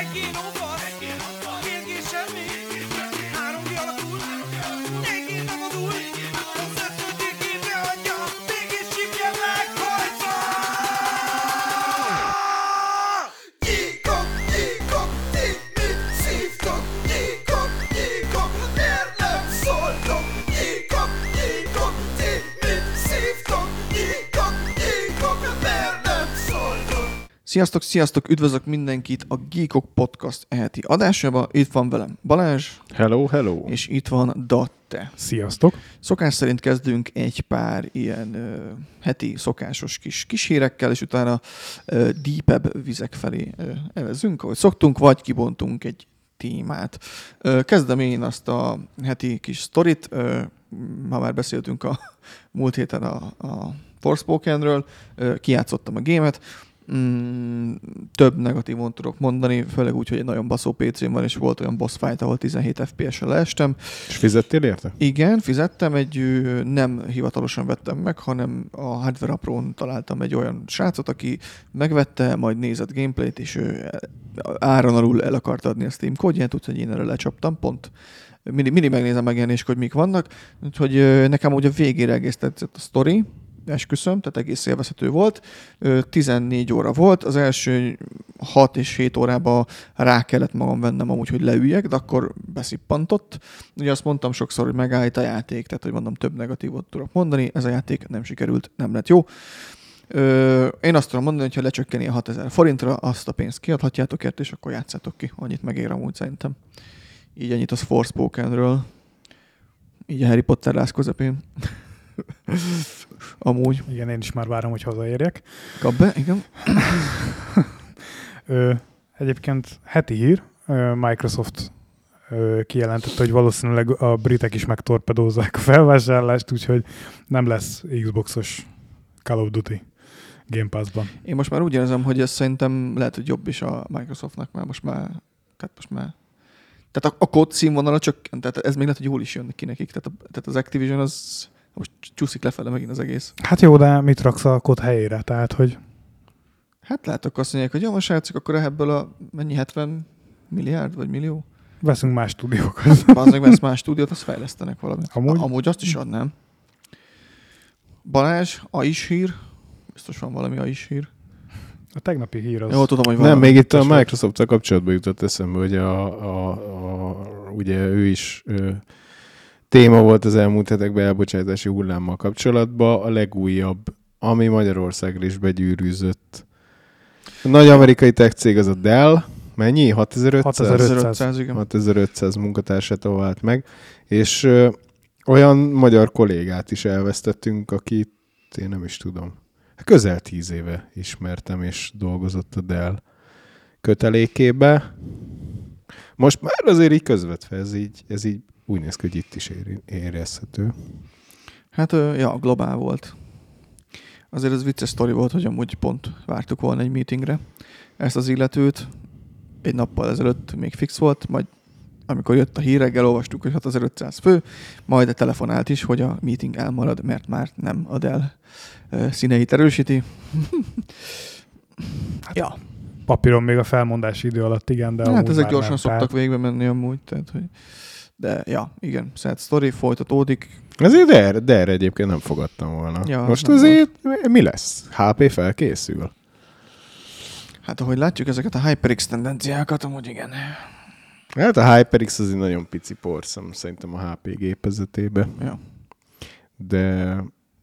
Egy kiló fasz, Sziasztok, sziasztok, üdvözlök mindenkit a Geekok Podcast eheti adásába. Itt van velem Balázs, Hello, hello. és itt van Datte. Sziasztok! Szokás szerint kezdünk egy pár ilyen ö, heti szokásos kis, kis hírekkel, és utána ö, deepebb vizek felé ö, evezünk, ahogy szoktunk, vagy kibontunk egy témát. Ö, kezdem én azt a heti kis sztorit, ö, ma már beszéltünk a múlt héten a, a Forspokenről, ö, kijátszottam a gémet, Mm, több negatívon tudok mondani, főleg úgy, hogy egy nagyon baszó PC-m van, és volt olyan boss fight, ahol 17 FPS-re leestem. És fizettél érte? Igen, fizettem, egy nem hivatalosan vettem meg, hanem a Hardware Pro-n találtam egy olyan srácot, aki megvette, majd nézett gameplayt, és ő áron alul el akart adni a Steam kódját, úgyhogy én erre lecsaptam, pont mindig, mindig megnézem megjelenés, hogy mik vannak, úgyhogy nekem ugye a végére egész tetszett a story, esküszöm, tehát egész élvezhető volt. Ö, 14 óra volt, az első 6 és 7 órában rá kellett magam vennem amúgy, hogy leüljek, de akkor beszippantott. Ugye azt mondtam sokszor, hogy megállít a játék, tehát hogy mondom, több negatívot tudok mondani, ez a játék nem sikerült, nem lett jó. Én azt tudom mondani, hogy ha lecsökkeni a 6000 forintra, azt a pénzt kiadhatjátok ért, és akkor játszátok ki. Annyit megér amúgy szerintem. Így ennyit az Forspokenről. Így a Harry Potter láz közepén. amúgy. Igen, én is már várom, hogy hazaérjek. Kap be, igen. Ö, egyébként heti hír, Microsoft kijelentette, hogy valószínűleg a britek is megtorpedózzák a felvásárlást, úgyhogy nem lesz Xboxos Call of Duty Game Pass-ban. Én most már úgy érzem, hogy ez szerintem lehet, hogy jobb is a Microsoftnak, mert most már, tehát most már tehát a, a kód színvonala csökkent, tehát ez még lehet, hogy jól is jön ki nekik. Tehát, a, tehát az Activision az most csúszik lefele megint az egész. Hát jó, de mit raksz a kod helyére? Tehát, hogy Hát látok azt mondják, hogy jó, most srácok, akkor ebből a mennyi 70 milliárd vagy millió? veszünk más stúdiókat. Az meg vesz más stúdiót, azt fejlesztenek valamit. Amúgy? Amúgy azt is adnám. Balázs, a is hír. Biztos van valami a is hír. A tegnapi hír az... Jó, tudom, hogy Nem, valami. még itt a microsoft kapcsolatban jutott eszembe, hogy a, a, a, ugye ő is ö, téma volt az elmúlt hetekben elbocsátási hullámmal kapcsolatban, a legújabb, ami Magyarországra is begyűrűzött. A nagy amerikai tech cég az a Dell, mennyi? 6500? 6500. 6500, igen. 6500 munkatársát vált meg, és ö, olyan magyar kollégát is elvesztettünk, akit én nem is tudom. Közel tíz éve ismertem, és dolgozott a Dell kötelékébe. Most már azért így közvetve, ez így, ez így úgy néz ki, hogy itt is érezhető. Hát, ja, globál volt. Azért ez vicces sztori volt, hogy amúgy pont vártuk volna egy meetingre ezt az illetőt. Egy nappal ezelőtt még fix volt, majd amikor jött a hír, reggel olvastuk, hogy 6500 fő, majd a telefonált is, hogy a meeting elmarad, mert már nem a Dell színeit erősíti. Hát ja, Papíron még a felmondási idő alatt, igen, de hát ezek gyorsan szoktak végbe menni amúgy, tehát, hogy de ja, igen, sad story, folytatódik. Ezért de erre, de erre egyébként nem fogadtam volna. Ja, Most azért mi lesz? HP felkészül? Hát ahogy látjuk ezeket a HyperX tendenciákat, amúgy igen. Hát a HyperX az egy nagyon pici porszem szerintem a HP gépezetébe, Ja. de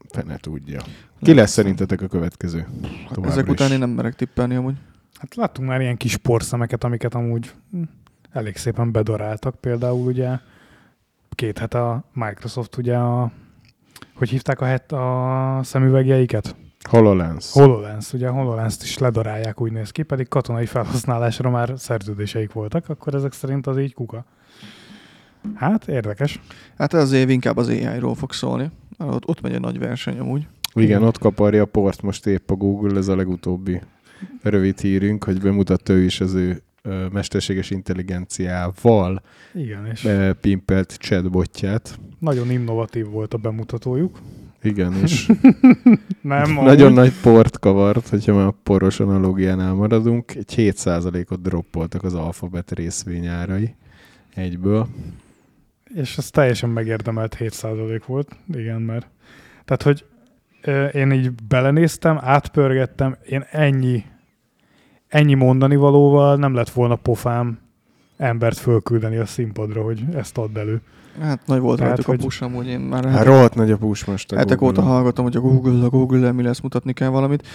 fene tudja. Ki lesz szerintetek a következő? Továbbra Ezek is. után én nem merek tippelni amúgy. Hát láttunk már ilyen kis porszemeket, amiket amúgy hm, elég szépen bedoráltak. Például ugye két hete a Microsoft ugye a hogy hívták a, het, a szemüvegjeiket? HoloLens. HoloLens, ugye a HoloLens-t is ledarálják, úgy néz ki, pedig katonai felhasználásra már szerződéseik voltak, akkor ezek szerint az így kuka. Hát, érdekes. Hát az év inkább az AI-ról fog szólni. Ott, ott megy egy nagy verseny amúgy. Igen, ott kaparja a port most épp a Google, ez a legutóbbi rövid hírünk, hogy bemutatta ő is az ő mesterséges intelligenciával Igen, és pimpelt chatbotját. nagyon innovatív volt a bemutatójuk. Igen, és Nem, nagyon amúgy. nagy port kavart, hogyha már a poros analógiánál maradunk. Egy 7%-ot droppoltak az alfabet részvényárai egyből. És ez teljesen megérdemelt 7% volt, igen, mert tehát, hogy én így belenéztem, átpörgettem, én ennyi, ennyi mondani valóval nem lett volna pofám embert fölküldeni a színpadra, hogy ezt add elő. Hát nagy volt Tehát, rajtuk a hogy- push amúgy én már Hát rohadt nagy a push most a hetek óta hallgatom, hogy a Google, a Google mi lesz, mutatni kell valamit.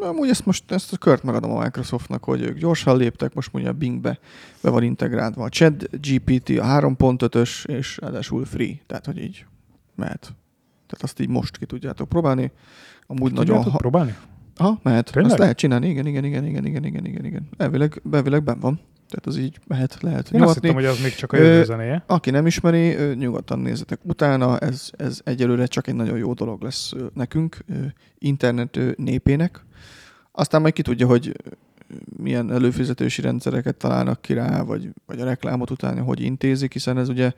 Amúgy ezt most ezt a kört megadom a Microsoftnak, hogy ők gyorsan léptek, most mondja a Bingbe be van integrálva a Chat GPT, a 3.5-ös, és ráadásul free, tehát hogy így mehet. Tehát azt így most ki tudjátok próbálni. Amúgy nagyon... Tudjátok Ha... próbálni? Ha, mehet. Tényleg? Azt lehet csinálni, igen, igen, igen, igen, igen, igen, igen, igen. Elvileg, elvileg ben van. Tehát az így mehet, lehet Én azt nyomatni. hittem, hogy az még csak a jövő zenéje. Aki nem ismeri, ö, nyugodtan nézzetek utána, ez, ez egyelőre csak egy nagyon jó dolog lesz ö, nekünk, ö, internet ö, népének. Aztán majd ki tudja, hogy milyen előfizetési rendszereket találnak ki rá, vagy, vagy a reklámot utána hogy intézik, hiszen ez ugye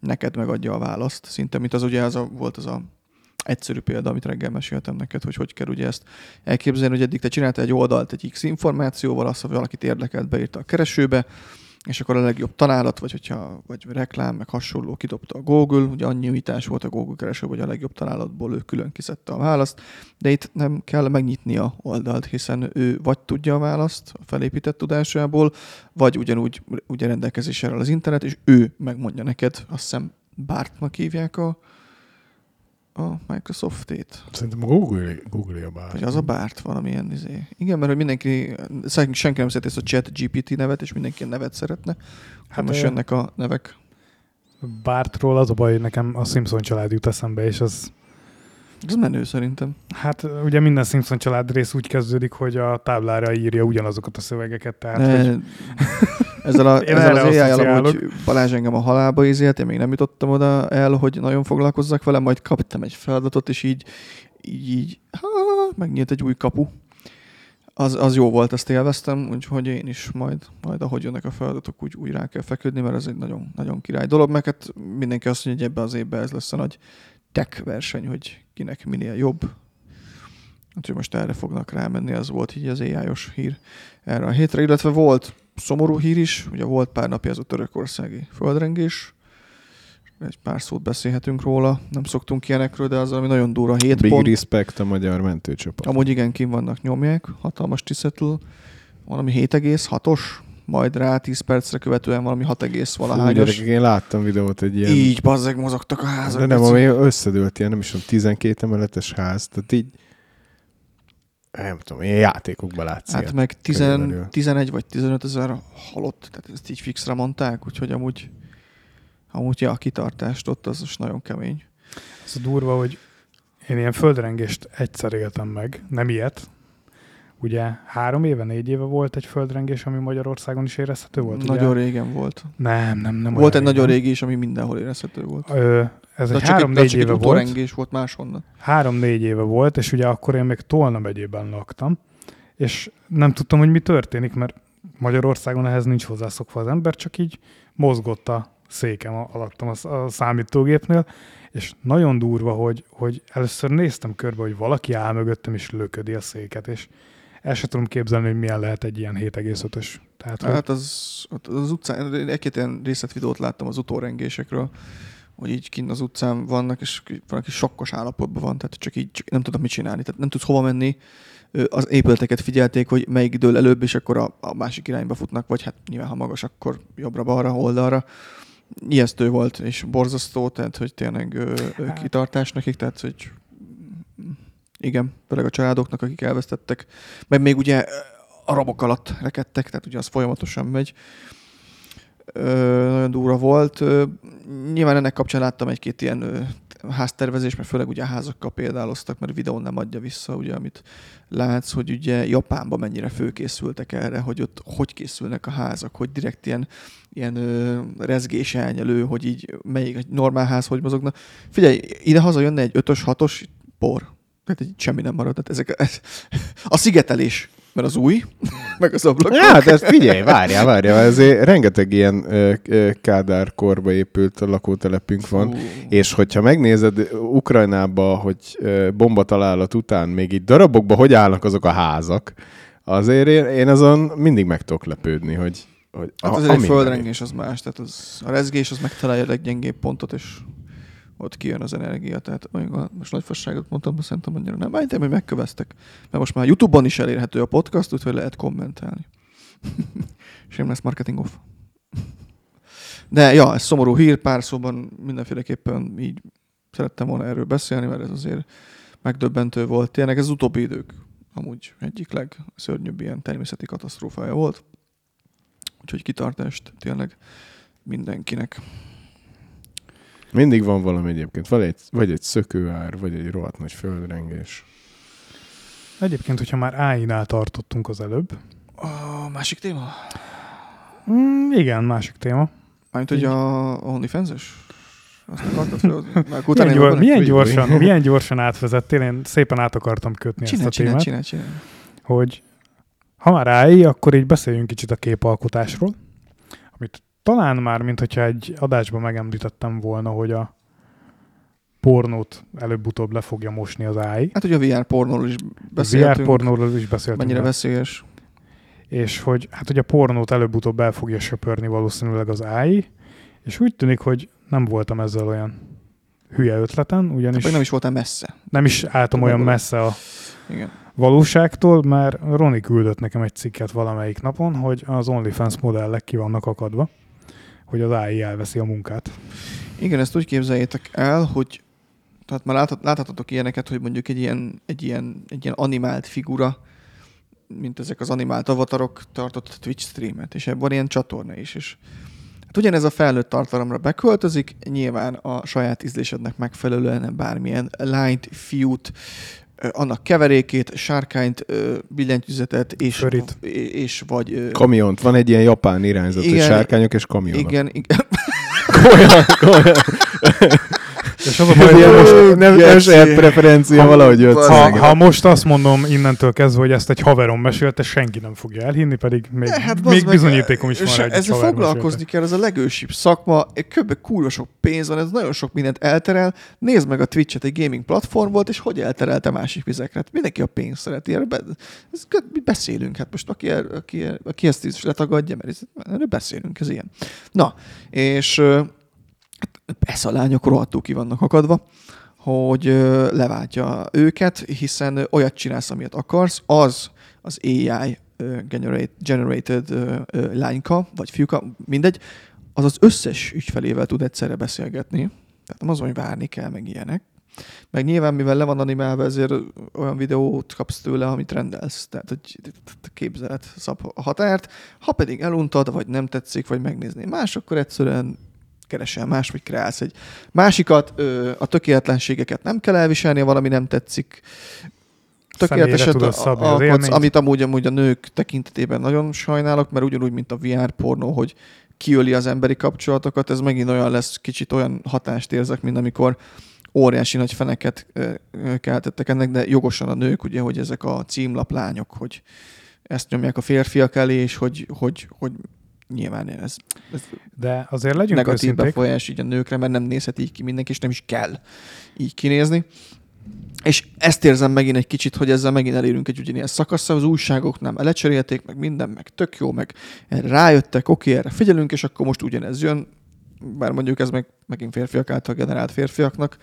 neked megadja a választ. Szinte, mint az ugye az a, volt az a egyszerű példa, amit reggel meséltem neked, hogy hogy kell ugye ezt elképzelni, hogy eddig te csináltál egy oldalt egy X információval, azt, hogy valakit érdekelt, beírta a keresőbe, és akkor a legjobb találat, vagy hogyha vagy reklám, meg hasonló kidobta a Google, ugye annyi újítás volt a Google kereső, hogy a legjobb találatból ő külön kiszedte a választ, de itt nem kell megnyitni a oldalt, hiszen ő vagy tudja a választ a felépített tudásából, vagy ugyanúgy ugye rendelkezésre az internet, és ő megmondja neked, azt hiszem Bartnak hívják a, a Microsoft-ét. Szerintem a Google, Google a bár. Vagy az a Bárt valamilyen izé. Igen, mert hogy mindenki, szerint senki nem szereti ezt a chat GPT nevet, és mindenki a nevet szeretne. Hát Hát, most jönnek a nevek. Bártról az a baj, hogy nekem a Simpson család jut eszembe, és az, Ez menő szerintem. hát ugye minden Simpson család rész úgy kezdődik, hogy a táblára írja ugyanazokat a szövegeket, tehát Ne, hogy ezzel, a, Én ezzel az ai asszociálok. amúgy Balázs engem a halálba ízélt, én még nem jutottam oda el, hogy nagyon foglalkozzak vele, majd kaptam egy feladatot, és így, így, így ha, megnyílt egy új kapu. Az, az jó volt, ezt élveztem, úgyhogy én is majd, majd ahogy jönnek a feladatok, úgy, úgy rá kell feküdni, mert ez egy nagyon, nagyon király dolog, meg hát mindenki azt mondja, hogy ebbe az évben ez lesz a nagy tech verseny, hogy kinek minél jobb. Úgyhogy most erre fognak rámenni, az volt így az AI-os hír erre a hétre, illetve volt szomorú hír is, ugye volt pár napja ez a törökországi földrengés, egy pár szót beszélhetünk róla, nem szoktunk ilyenekről, de az ami nagyon durva, 7 Big pont. respect a magyar mentőcsapat. Amúgy igen, kim vannak, nyomják, hatalmas tiszetül, valami 7,6-os, majd rá 10 percre követően valami 6, Fú, valahányos. gyerekek, én láttam videót egy ilyen... Így bazzeg mozogtak a házak. de nem, ami összedőlt ilyen, nem is tudom, 12 emeletes ház, tehát így nem tudom, ilyen játékokban látsz Hát meg 10, körülbelül. 11 vagy 15 ezer halott, tehát ezt így fixre mondták, úgyhogy amúgy, amúgy ja, a kitartást ott az most nagyon kemény. az a durva, hogy én ilyen földrengést egyszer éltem meg, nem ilyet. Ugye három éve, négy éve volt egy földrengés, ami Magyarországon is érezhető volt? nagyon ugye? régen volt. Nem, nem, nem. volt egy olyan nagyon régen. régi is, ami mindenhol érezhető volt. Ö, ez De egy három-négy éve volt. volt máshonnan. Három-négy éve volt, és ugye akkor én még Tolna megyében laktam, és nem tudtam, hogy mi történik, mert Magyarországon ehhez nincs hozzászokva az ember, csak így mozgott a székem alattam a, számítógépnél, és nagyon durva, hogy, hogy először néztem körbe, hogy valaki áll mögöttem, és löködi a széket, és el sem tudom képzelni, hogy milyen lehet egy ilyen 7,5-ös. Tehát, hogy Hát az, ott az utcán, egy-két ilyen részletvideót láttam az utórengésekről, hogy így kint az utcán vannak, és valaki sokkos állapotban van, tehát csak így csak nem tudnak mit csinálni, tehát nem tudsz hova menni, az épületeket figyelték, hogy melyik dől előbb, és akkor a, a másik irányba futnak, vagy hát nyilván ha magas, akkor jobbra-balra, oldalra. Ijesztő volt, és borzasztó, tehát hogy tényleg ö, ö, Hát. kitartás nekik, tehát hogy igen, főleg a családoknak, akik elvesztettek, meg még ugye a rabok alatt rekedtek, tehát ugye az folyamatosan megy. Nagyon durva volt. Nyilván ennek kapcsán láttam egy-két ilyen háztervezés, mert főleg ugye a házakkal példáloztak, mert videón nem adja vissza, ugye, amit látsz, hogy ugye Japánban mennyire főkészültek erre, hogy ott hogy készülnek a házak, hogy direkt ilyen, ilyen ö, rezgés elnyelő, hogy így melyik egy normál ház hogy mozogna. Figyelj, ide haza jönne egy ötös, hatos por. Tehát így semmi nem marad. Tehát ezek, ez, a szigetelés mert az új, meg az ablakok. Ja, de ezt figyelj, várjál, várjál, ezért rengeteg ilyen ö, ö, Kádár korba épült lakótelepünk van, Fú. és hogyha megnézed Ukrajnába, hogy ö, bombatalálat után még így darabokba hogy állnak azok a házak, azért én, én azon mindig meg tudok lepődni, hogy, hogy Hát a- azért egy földrengés az más, tehát az, a rezgés az megtalálja a leggyengébb pontot, és ott kijön az energia, tehát olyan, most nagy fasságot mondtam, de szerintem annyira nem. Állítom, hogy megköveztek, mert most már Youtube-on is elérhető a podcast, úgyhogy lehet kommentálni. Shameless marketing off. De ja, ez szomorú hír, pár szóban mindenféleképpen így szerettem volna erről beszélni, mert ez azért megdöbbentő volt. Tényleg ez utóbbi idők amúgy egyik legszörnyűbb ilyen természeti katasztrófája volt. Úgyhogy kitartást tényleg mindenkinek. Mindig van valami egyébként, vagy egy, vagy egy szökőár, vagy egy rohadt nagy földrengés. Egyébként, hogyha már AI-nál tartottunk az előbb. A másik téma? Mm, igen, másik téma. Mármint, hogy a OnlyFans-es? Azt akartad fel? Milyen, milyen, gyorsan, milyen gyorsan átvezettél, én szépen át akartam kötni Csinál, ezt a csinál, témát, csinál, csinál. hogy ha már AI, akkor így beszéljünk kicsit a képalkotásról, amit talán már, mint hogyha egy adásban megemlítettem volna, hogy a pornót előbb-utóbb le fogja mosni az AI. Hát ugye a VR pornóról is VR beszéltünk. pornóról is beszéltünk. Mennyire már. veszélyes. és hogy hát ugye a pornót előbb-utóbb el fogja söpörni valószínűleg az AI, és úgy tűnik, hogy nem voltam ezzel olyan hülye ötleten, ugyanis Vagy nem is voltál messze. nem is álltam olyan messze a Igen. valóságtól, mert Roni küldött nekem egy cikket valamelyik napon, hogy az OnlyFans modellek ki vannak akadva, hogy az AI elveszi a munkát. Igen, ezt úgy képzeljétek el, hogy tehát már láthat, láthatatok ilyeneket, hogy mondjuk egy ilyen, egy, ilyen, egy ilyen animált figura, mint ezek az animált avatarok tartott Twitch streamet, és ebben ilyen csatorna is. És hát ugyanez a felnőtt tartalomra beköltözik, nyilván a saját ízlésednek megfelelően bármilyen lányt, fiút, annak keverékét, sárkányt, billentyűzetet, és, Förit. és vagy... Kamiont, van egy ilyen japán irányzat, hogy Igen. sárkányok és kamionok. igen, igen, Komolyan, komolyan. És az a baj, hogy most nem, saját preferencia, Ha- valahogy jött. ha- ha, most azt mondom innentől kezdve, hogy ezt egy haverom mesélte, senki nem fogja elhinni, pedig még, Ne, hát még bizonyítékom is van egy Ezzel foglalkozni mesélte. kell, ez a legősibb szakma, kb. kurva sok pénz van, ez nagyon sok mindent elterel. Nézd meg a Twitch-et, egy gaming platform volt, és hogy elterelte másik vizekre. Hát mindenki a pénzt szereti, erről be, ez, mi beszélünk, hát most aki, er, aki, er, aki ezt is letagadja, mert ez, erről beszélünk, ez ilyen. Na, és persze a lányok rohadtul ki vannak akadva, hogy leváltja őket, hiszen olyat csinálsz, amit akarsz, az az AI generate, generated lányka, vagy fiúka, mindegy, az az összes ügyfelével tud egyszerre beszélgetni. Tehát nem az, hogy várni kell, meg ilyenek. Meg nyilván, mivel le van animálva, ezért olyan videót kapsz tőle, amit rendelsz. Tehát, hogy képzelet szab a határt. Ha pedig eluntad, vagy nem tetszik, vagy megnézni más, akkor egyszerűen keresel más, vagy kreálsz egy másikat. Ö, a tökéletlenségeket nem kell elviselni, ha valami nem tetszik. Tökéleteset alkotsz, amit amúgy, amúgy a nők tekintetében nagyon sajnálok, mert ugyanúgy, mint a VR pornó, hogy kiöli az emberi kapcsolatokat, ez megint olyan lesz, kicsit olyan hatást érzek, mint amikor óriási nagy feneket keltettek ennek, de jogosan a nők, ugye, hogy ezek a címlaplányok, hogy ezt nyomják a férfiak elé, és hogy, hogy, hogy nyilván ez, ez De azért legyünk negatív őszinték. befolyás így a nőkre, mert nem nézhet így ki mindenki, és nem is kell így kinézni. És ezt érzem megint egy kicsit, hogy ezzel megint elérünk egy ugyanilyen szakaszra, az újságok nem lecserélték, meg minden, meg tök jó, meg erre rájöttek, oké, erre figyelünk, és akkor most ugyanez jön, bár mondjuk ez meg megint férfiak által generált férfiaknak.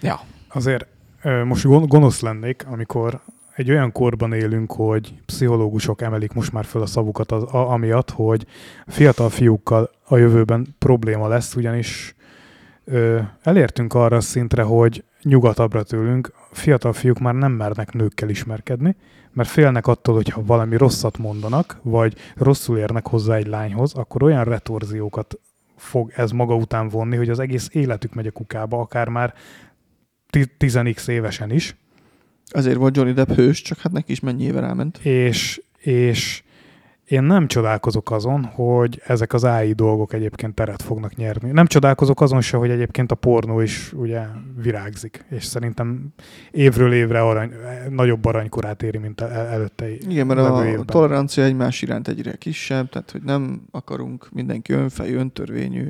Ja, Azért most gon- gonosz lennék, amikor egy olyan korban élünk, hogy pszichológusok emelik most már föl a szavukat az, a, amiatt, hogy fiatal fiúkkal a jövőben probléma lesz, ugyanis ö, elértünk arra a szintre, hogy nyugatabbra tőlünk fiatal fiúk már nem mernek nőkkel ismerkedni, mert félnek attól, hogy ha valami rosszat mondanak, vagy rosszul érnek hozzá egy lányhoz, akkor olyan retorziókat fog ez maga után vonni, hogy az egész életük megy a kukába, akár már ti- 10x évesen is, azért volt Johnny Depp hős, csak hát neki is mennyi éve ráment. és, és én nem csodálkozok azon, hogy ezek az AI dolgok egyébként teret fognak nyerni. Nem csodálkozok azon se, hogy egyébként a pornó is ugye virágzik, és szerintem évről évre arany, nagyobb aranykorát éri, mint el, előtte Igen, mert a évben. tolerancia egymás iránt egyre kisebb, tehát hogy nem akarunk mindenki önfej, öntörvényű,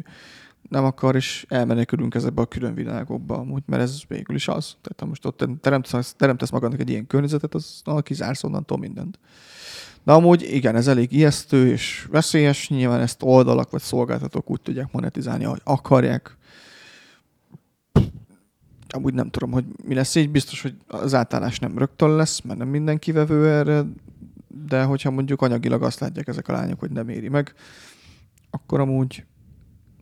nem akar, és elmenekülünk ezekbe a külön világokba amúgy, mert ez végül is az. Tehát ha most ott teremtesz, teremtesz magadnak egy ilyen környezetet, az na, kizársz onnantól mindent. De amúgy igen, ez elég ijesztő és veszélyes, nyilván ezt oldalak vagy szolgáltatók úgy tudják monetizálni, ahogy akarják. Amúgy nem tudom, hogy mi lesz így, biztos, hogy az átállás nem rögtön lesz, mert nem mindenki vevő erre, de hogyha mondjuk anyagilag azt látják ezek a lányok, hogy nem éri meg, akkor amúgy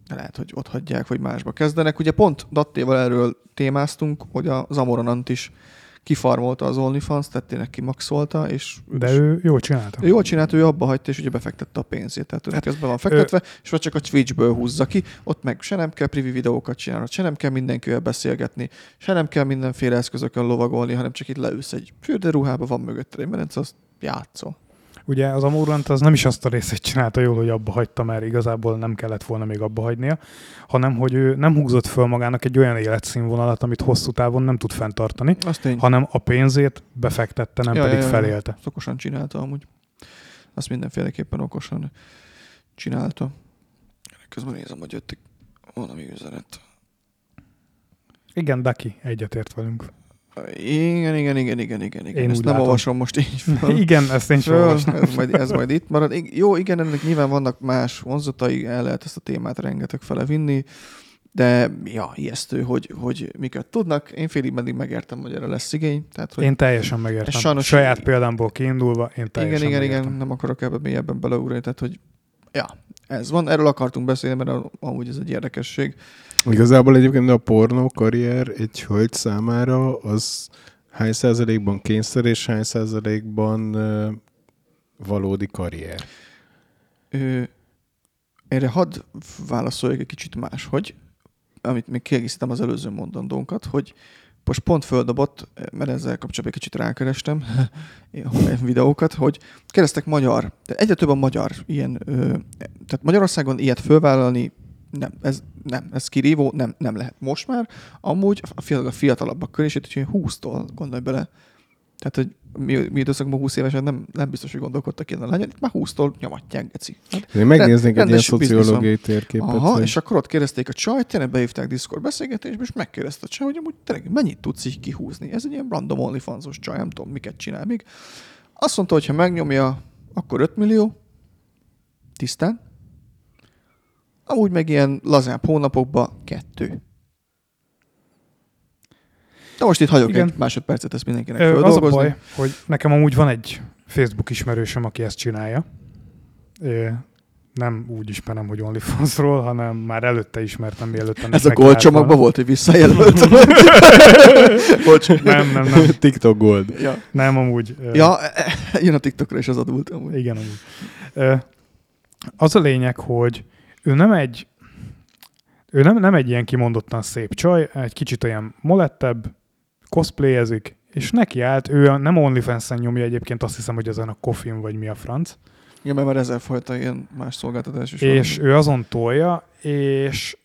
lehet, hogy ott hagyják, vagy másba kezdenek. Ugye pont Dattéval erről témáztunk, hogy az Amoronant is kifarmolta az OnlyFans, tehát tényleg kimaxolta, és De ő jól csinálta. ő jól csinált, ő abba hagyta, és ugye befektette a pénzét. Tehát őnek ez be van fektetve, és vagy csak a Twitchből húzza ki, ott meg se nem kell privi videókat csinálni, se nem kell mindenkivel beszélgetni, se nem kell mindenféle eszközökön lovagolni, hanem csak itt leülsz egy fürdőruhába, van mögötted egy merenc, azt játszol. Ugye az Amorant az nem is azt a részét csinálta jól, hogy abba hagyta, mert igazából nem kellett volna még abba hagynia, hanem hogy ő nem húzott föl magának egy olyan életszínvonalat, amit hosszú távon nem tud fenntartani, hanem a pénzét befektette, nem Ja, pedig ja, ja. felélte. Okosan csinálta amúgy. Azt mindenféleképpen okosan csinálta. Közben nézem, hogy jött egy valami üzenet. Igen, Daki egyetért velünk. Igen, igen, igen, igen, igen. igen. Én Ezt nem látom. olvasom most így fel. Igen, ezt én sem Föl, olvastam. ez, majd, ez majd itt marad. Jó, igen, ennek nyilván vannak más vonzatai, el lehet ezt a témát rengeteg fele vinni, de ja, ijesztő, hogy, hogy miket tudnak. Én félig meddig megértem, hogy erre lesz igény. Tehát, hogy Én teljesen megértem. Sajnos- Saját példámból kiindulva, én igen, teljesen igen, megértem. igen, nem akarok ebbe mélyebben beleugrani, tehát hogy ja, ez van. Erről akartunk beszélni, mert amúgy ez egy érdekesség. Igazából egyébként a pornó karrier egy hölgy számára az hány százalékban kényszer és hány százalékban ö, valódi karrier. Ö, erre hadd válaszoljak egy kicsit máshogy, amit még kiegészítem az előző mondandónkat, hogy most pont földobott, mert ezzel kapcsolatban egy kicsit rákerestem videókat, hogy keresztek magyar, de egyre több a magyar ilyen, tehát Magyarországon ilyet fölvállalni nem, ez, nem, ez kirívó, nem, nem lehet. Most már amúgy a fiatal, a fiatalabbak körését, úgyhogy 20-tól gondolj bele. Tehát, hogy mi, mi időszakban 20 évesen nem, nem biztos, hogy gondolkodtak ilyen a lányok, itt már 20-tól nyomatják, geci. Hát, Én megnéznék egy ilyen szociológiai térképet. Aha, hogy- és akkor ott kérdezték a csajt, tényleg behívták Discord beszélgetésbe, és megkérdezte a csaj, hogy amúgy tényleg mennyit tudsz így kihúzni. Ez egy ilyen random OnlyFansos csaj, nem tudom, miket csinál még. Azt mondta, hogy ha megnyomja, akkor 5 millió, tisztán. Amúgy meg ilyen lazább hónapokban kettő. De most itt hagyok Igen. egy másodpercet, ezt mindenkinek Ö, Az a baj, hogy nekem amúgy van egy Facebook ismerősöm, aki ezt csinálja. Ö, Nem úgy ismerem, hogy OnlyFansról, hanem már előtte ismertem, mielőtt ennek Ez a gold csomagban volt, hogy visszajelölt. Bocs. Nem, nem, nem. TikTok Gold. Ja. Nem amúgy. ja, jön a TikTokra is az adult amúgy. Igen, amúgy. Ö, Az a lényeg, hogy ő nem egy ő nem, nem egy ilyen kimondottan szép csaj, egy kicsit olyan molettebb, cosplayezik, és neki állt, ő a, nem OnlyFans-en nyomja egyébként, azt hiszem, hogy ezen a Coffin vagy mi a franc, Igen, mert már ezer fajta ilyen más szolgáltatás is és van. ő azon tolja, és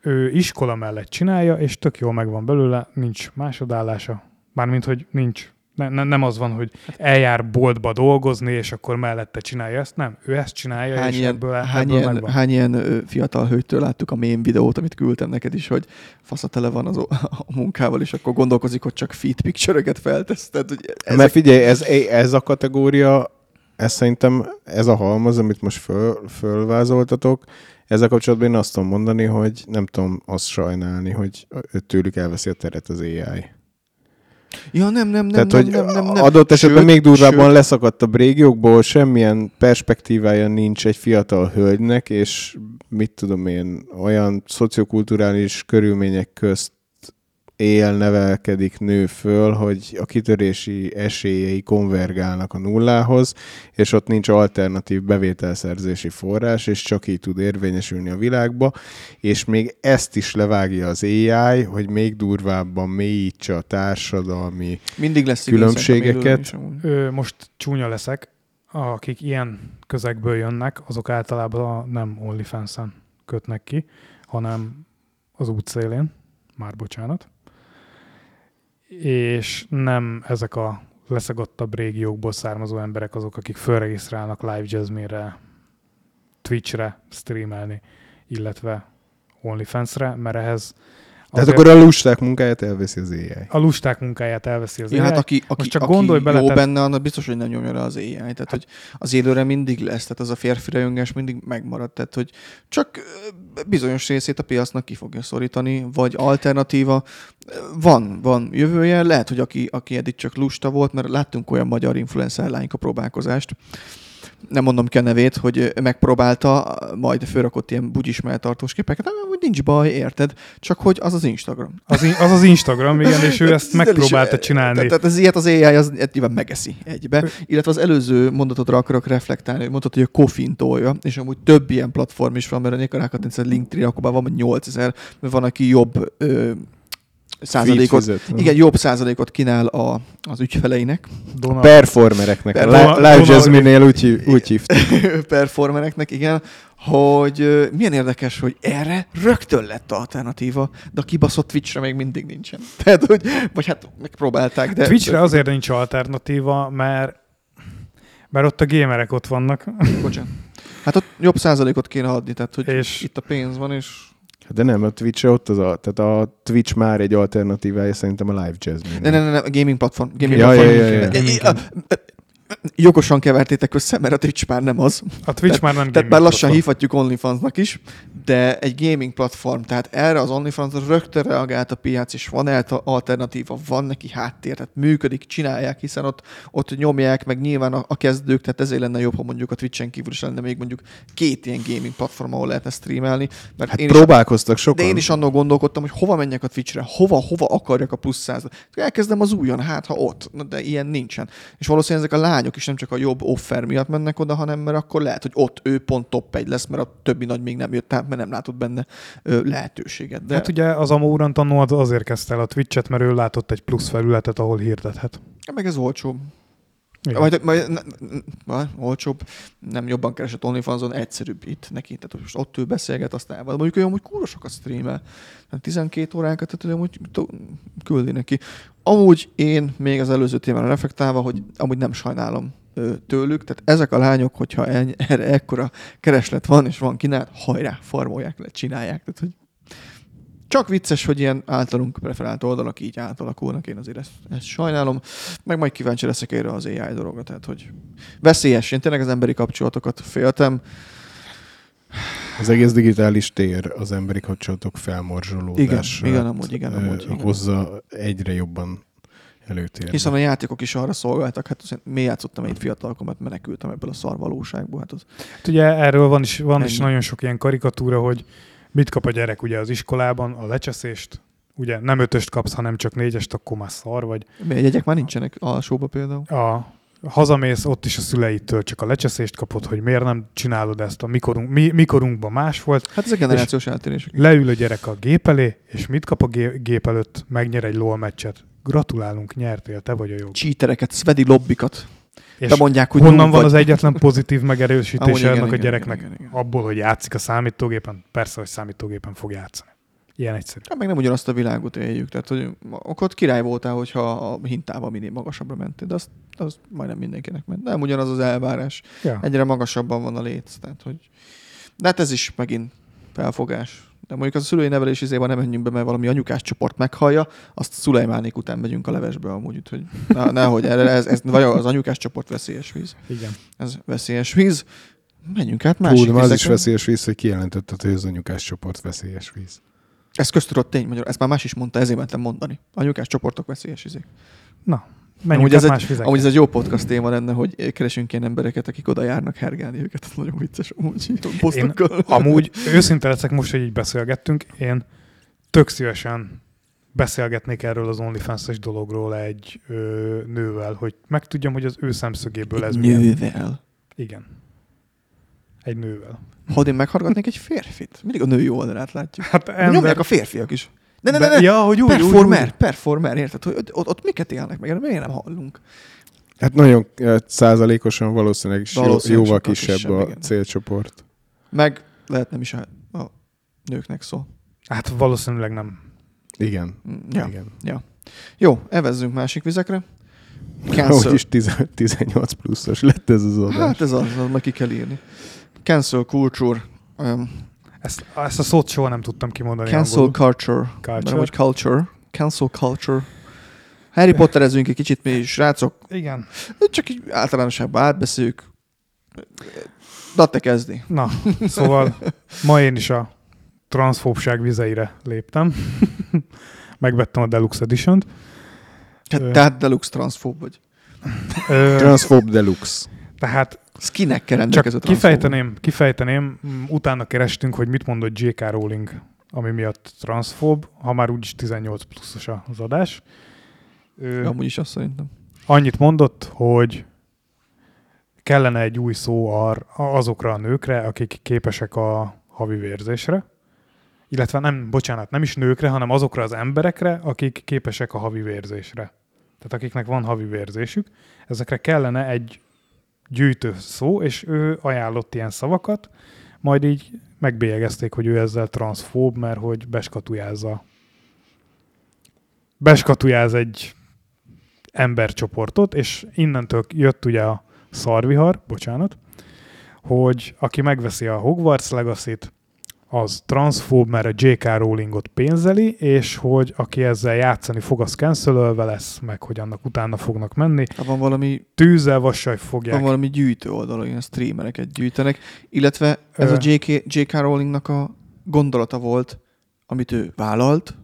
ő iskola mellett csinálja, és tök jól megvan belőle, nincs másodállása. Mármint, hogy nincs. Ne, ne, nem az van, hogy eljár boltba dolgozni, és akkor mellette csinálja ezt. Nem, ő ezt csinálja, Hány és ilyen, ebből, hány, ebből ilyen, megvan. hány ilyen fiatal hölgytől láttuk a mém videót, amit küldtem neked is, hogy fasza tele van az, a munkával, és akkor gondolkozik, hogy csak feed picture-öket feltesz. Tehát, hogy Ezek... Mert figyelj, ez, ez a kategória, ez szerintem ez a halmaz, amit most föl, fölvázoltatok, ezzel kapcsolatban én azt tudom mondani, hogy nem tudom azt sajnálni, hogy tőlük elveszi a teret az AI. Ja, nem, nem, nem, Tehát, nem, hogy nem, nem, nem. adott esetben Sőt, még durvábban sőt, leszakadt a régiókból, semmilyen perspektívája nincs egy fiatal hölgynek, és mit tudom én, olyan szociokulturális körülmények közt éjjel nevelkedik, nő föl, hogy a kitörési esélyei konvergálnak a nullához, és ott nincs alternatív bevételszerzési forrás, és csak így tud érvényesülni a világba, és még ezt is levágja az AI, hogy még durvábban mélyítse a társadalmi Mindig lesz különbségeket. Ö, most csúnya leszek. akik ilyen közegből jönnek, azok általában nem OnlyFans-en kötnek ki, hanem az útszélén, már bocsánat, és nem ezek a leszagottabb régiókból származó emberek azok, akik fölregisztrálnak Live Jasmine-re, Twitch-re streamelni, illetve OnlyFans-re, mert ehhez Tehát azért akkor a lusták munkáját elveszi az AI. a lusták munkáját elveszi az Ja, hát aki, aki, csak aki gondolj bele, jó tehát- benne, annak biztos, hogy nem nyomja le az AI. Tehát, hogy az élőre mindig lesz, tehát az a férfi rajongás mindig megmarad. Tehát, hogy csak bizonyos részét a piacnak ki fogja szorítani, vagy alternatíva. Van, van jövője. Lehet, hogy aki, aki eddig csak lusta volt, mert láttunk olyan magyar influencer lányka próbálkozást, nem mondom ki a nevét, hogy megpróbálta, majd fölrakott ilyen bugyis melltartós képeket, nem, hogy nincs baj, érted? Csak hogy az az Instagram. Az, in- az az Instagram, igen, és ő ezt megpróbálta csinálni. Tehát ez ilyet az AI az nyilván megeszi egybe. Illetve az előző mondatodra akarok reflektálni, hogy mondtad, hogy a Kofin tolja, és amúgy több ilyen platform is van, mert a Nikarákat a Linktree, akkor van 8000, mert van, aki jobb ö, százalékot, fizet. igen, jobb százalékot kínál a, az ügyfeleinek, Donald, Performereknek. Per- Live Donald- Jasmine-nél úgy, úgy hívták. performereknek, igen, hogy milyen érdekes, hogy erre rögtön lett alternatíva, de a kibaszott Twitchre még mindig nincsen. Tehát, hogy, vagy hát megpróbálták, de... Twitchre azért nincs alternatíva, mert mert ott a gamerek ott vannak, Bocsánat. Hát ott jobb százalékot kéne adni, tehát hogy És- és itt a pénz van, és De nem, a twitch ott az a, tehát a Twitch már egy alternatívája szerintem a Live Jasmine. ne, ne, ne, ne gaming platform. Gaming Ja, platform. ja, ja, ja. E- Jogosan kevertétek össze, mert a Twitch már nem az. a Twitch már nem Tehát már lassan platform. hívhatjuk OnlyFansnak is, de egy gaming platform, tehát erre az OnlyFans rögtön reagált a piac, és van alternatíva, van neki háttér, tehát működik, csinálják, hiszen ott, ott nyomják, meg nyilván a, a kezdők, tehát ezért lenne jobb, ha mondjuk a Twitch-en kívül is lenne még mondjuk két ilyen gaming platform, ahol lehetne streamelni. Mert Hát én is próbálkoztak sokan. De én is annól gondolkodtam, hogy hova menjek a Twitchre, hova, hova akarjak a plusz százat. Elkezdem az újon, hát ha ott, de ilyen nincsen. És valószínűleg ezek a lányok is nem csak a jobb offer miatt mennek oda, hanem mert akkor lehet, hogy ott ő pont top egy lesz, mert a többi nagy még nem jött át, mert nem látott benne ö, lehetőséget. De Hát ugye az Amóran tanul az azért kezdte el a Twitch-et, mert ő látott egy plusz felületet, ahol hirdethet. meg ez olcsóbb. Igen. Majd, majd ne, ne, olcsóbb, nem jobban keresett OnlyFanson, egyszerűbb itt neki. Tehát most ott ő beszélget, aztán elvad. Mondjuk olyan, hogy kurva sokat streamel. Hát 12 óránkat, tehát amúgy to- küldi neki. Amúgy én még az előző témára reflektálva, hogy amúgy nem sajnálom tőlük, tehát ezek a lányok, hogyha ennyi, erre ekkora kereslet van, és van kínálat, hajrá, farmolják le, csinálják. Tehát, hogy csak vicces, hogy ilyen általunk preferált oldalak így átalakulnak, én azért ezt, ezt sajnálom, meg majd kíváncsi leszek erre az AI dologra, tehát hogy veszélyes, én tényleg az emberi kapcsolatokat féltem, Az egész digitális tér az emberi kapcsolatok felmorzsolódását Igen, igen, amúgy, igen, amúgy, igen. hozza egyre jobban előtérbe. hiszen a játékok is arra szolgáltak, hát mi játszottam egy fiatalkor, mert menekültem ebből a szarvalóságból, hát az Hát ugye erről van is, van is nagyon sok ilyen karikatúra, hogy mit kap a gyerek ugye az iskolában, a lecseszést, ugye nem ötöst kapsz, hanem csak négyest, akkor már szar vagy. Mi jegyek már nincsenek alsóba például. A hazamész, ott is a szüleitől csak a lecseszést kapod, hogy miért nem csinálod ezt, a mikorunk, mi, mikorunkban más volt. Hát ezek generációs eltérések. Leül a gyerek a gép elé, és mit kap a gé- gép előtt? Megnyer egy LOL meccset. Gratulálunk, nyertél, te vagy a jó. Cheatereket, svedi lobbikat. És Bemondják, hogy honnan van vagy. az egyetlen pozitív megerősítése ennek a igen, gyereknek? igen, igen, igen. Abból, hogy játszik a számítógépen? Persze, hogy számítógépen fog játszani. Ilyen egyszerű. Hát meg nem ugyanazt a világot éljük, tehát hogy akkor ott király voltál, hogyha a hintával minél magasabbra mentél, de az, az majdnem mindenkinek ment. Nem ugyanaz az elvárás. Ja. Egyre magasabban van a léc, tehát hogy... De hát ez is megint felfogás. De mondjuk az a szülői nevelés izében nem menjünk be, mert valami anyukás csoport meghallja, azt Szulajmánék után megyünk a levesbe amúgy, úgyhogy ne, nehogy erre, ez, ez, vagy az anyukás csoport veszélyes víz. Igen. Ez veszélyes víz. Menjünk át másik Hú, de az is veszélyes víz, hogy kijelentetted, hogy az anyukás csoport veszélyes víz. Ez köztudott tény, magyar. Ezt már más is mondta, ezért mentem mondani. Anyukás csoportok veszélyes izék. Na, menjünk Amúgy ez, egy, más vizekre. amúgy ez egy jó podcast téma lenne, hogy keresünk ilyen embereket, akik oda járnak hergálni őket. Ez nagyon vicces amúgy Én amúgy őszinte leszek most, hogy így beszélgettünk, én tök szívesen beszélgetnék erről az OnlyFans-es dologról egy ö, nővel, hogy megtudjam, hogy az ő szemszögéből ez Egy milyen. nővel. Igen. Egy nővel. Ha én meghallgatnék egy férfit, mindig a női oldalát látjuk. Hát Ember... Nyomják a férfiak is. Ne, ne, ne, ne. Ja, hogy úgy, úgy, performer, úgy. performer, érted? Hogy ott, ott, ott miket élnek meg, miért nem hallunk? Hát nagyon eh, százalékosan valószínűleg is Valószínűleg jóval kisebb, kisebb, a igen. célcsoport. Meg lehet nem is a, a nőknek szól. Hát valószínűleg nem. Igen. Mm, Ja. Igen. Jó, evezzünk másik vizekre. Cancel. is 10, 18 pluszos lett ez az adás. Hát ez az, az meg ki kell írni. Cancel culture. Um, Ezt, ezt a szót soha nem tudtam kimondani cancel angolul. culture. Culture. Nem, hogy culture. Cancel culture. Harry Potterezünk egy kicsit mi, srácok. Igen. Csak így általánosságban átbeszéljük. Na, te kezdi. Na, szóval ma én is a transzfóbság vizeire léptem. Megvettem a Deluxe Edition-t. Hát, Ö. tehát deluxe transzfób vagy. Ö, Transphobe Deluxe. tehát Skinekkel csak rendelkező transzfób. kifejteném, kifejteném, m, utána kerestünk, hogy mit mondott J.K. Rowling, ami miatt transzfób, ha már úgyis 18 pluszos az adás. Ö, Amúgy is azt szerintem. annyit mondott, hogy kellene egy új szó ar, azokra a nőkre, akik képesek a havi vérzésre, illetve nem, bocsánat, nem is nőkre, hanem azokra az emberekre, akik képesek a havi vérzésre. Tehát akiknek van havi vérzésük, ezekre kellene egy gyűjtő szó, és ő ajánlott ilyen szavakat, majd így megbélyegezték, hogy ő ezzel transzfób, mert hogy beskatujázza. Beskatujáz egy embercsoportot, és innentől jött ugye a szarvihar, bocsánat, hogy aki megveszi a Hogwarts legacy az transzfób, mert a J.K. Rowlingot pénzeli, és hogy aki ezzel játszani fog, az cancelölve lesz, meg hogy annak utána fognak menni. Ha van valami, Tűzzel, vassal van fogják. valami gyűjtő oldalon, ilyen streamereket gyűjtenek, illetve ez Ö. a J.K. J.K. Rowlingnak a gondolata volt, amit ő vállalt,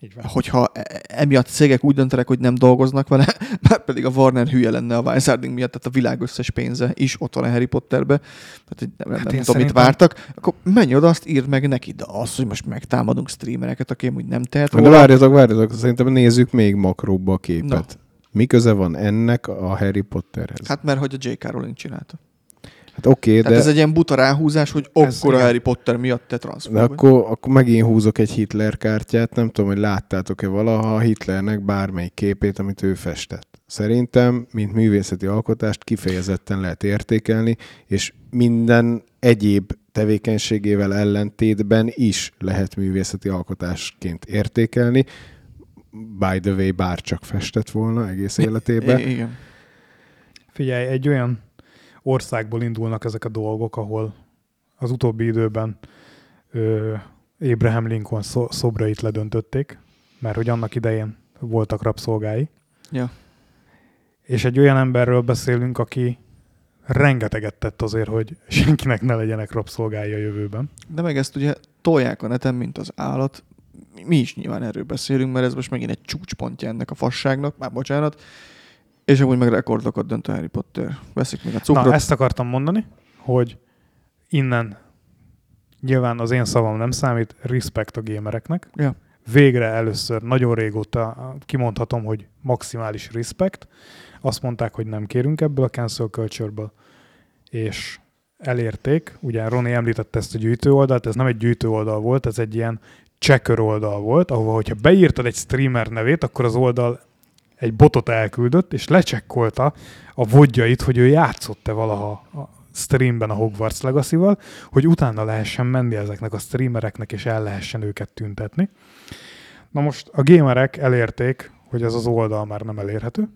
Így van. hogyha e- emiatt cégek úgy döntenek, hogy nem dolgoznak vele, már pedig a Warner hülye lenne a Wizarding miatt, tehát a világ összes pénze is ott van a Harry Potterbe, tehát hogy nem, Hát nem tudom, mit szerintem- vártak, akkor menj oda, azt írd meg neki, de az, hogy most megtámadunk streamereket, aki úgy nem tehet De várjatok, várjatok, szerintem nézzük még makróbba a képet. Mi köze van ennek a Harry Potterhez? Hát, Hát mert hogy a J.K. Rowling csinálta. Hát oké, Tehát de, ez egy ilyen buta ráhúzás, hogy akkor a. Harry Potter miatt te transzfób de akkor, akkor megint húzok egy Hitler kártyát, nem tudom, hogy láttátok-e valaha Hitlernek bármelyik képét, amit ő festett. Szerintem, mint művészeti alkotást kifejezetten lehet értékelni, és minden egyéb tevékenységével ellentétben is lehet művészeti alkotásként értékelni. By the way, bár csak festett volna egész életében. I- igen. Figyelj, egy olyan országból indulnak ezek a dolgok, ahol az utóbbi időben ö, Abraham Lincoln szó, szobrait ledöntötték, mert hogy annak idején voltak rabszolgái. Ja. És egy olyan emberről beszélünk, aki rengeteget tett azért, hogy senkinek ne legyenek rabszolgái a jövőben. De meg ezt ugye tolják a neten, mint az állat. Mi is nyilván erről beszélünk, mert ez most megint egy csúcspontja ennek a fasságnak, már bocsánat. És amúgy meg rekordokat dönt a Harry Potter. Veszik még a cukrot. Na, ezt akartam mondani, hogy innen nyilván az én szavam nem számít, respect a gamereknek. Ja. Végre először nagyon régóta kimondhatom, hogy maximális respect. Azt mondták, hogy nem kérünk ebből a cancel culture-ből. És elérték, ugye Roni említette ezt a gyűjtő oldalt, ez nem egy gyűjtő oldal volt, ez egy ilyen checker oldal volt, ahova, hogyha beírtad egy streamer nevét, akkor az oldal egy botot elküldött, és lecsekkolta a vodjait, hogy ő játszott-e valaha a streamben a Hogwarts legacy hogy utána lehessen menni ezeknek a streamereknek, és el lehessen őket tüntetni. Na most a gamerek elérték, hogy ez az oldal már nem elérhető.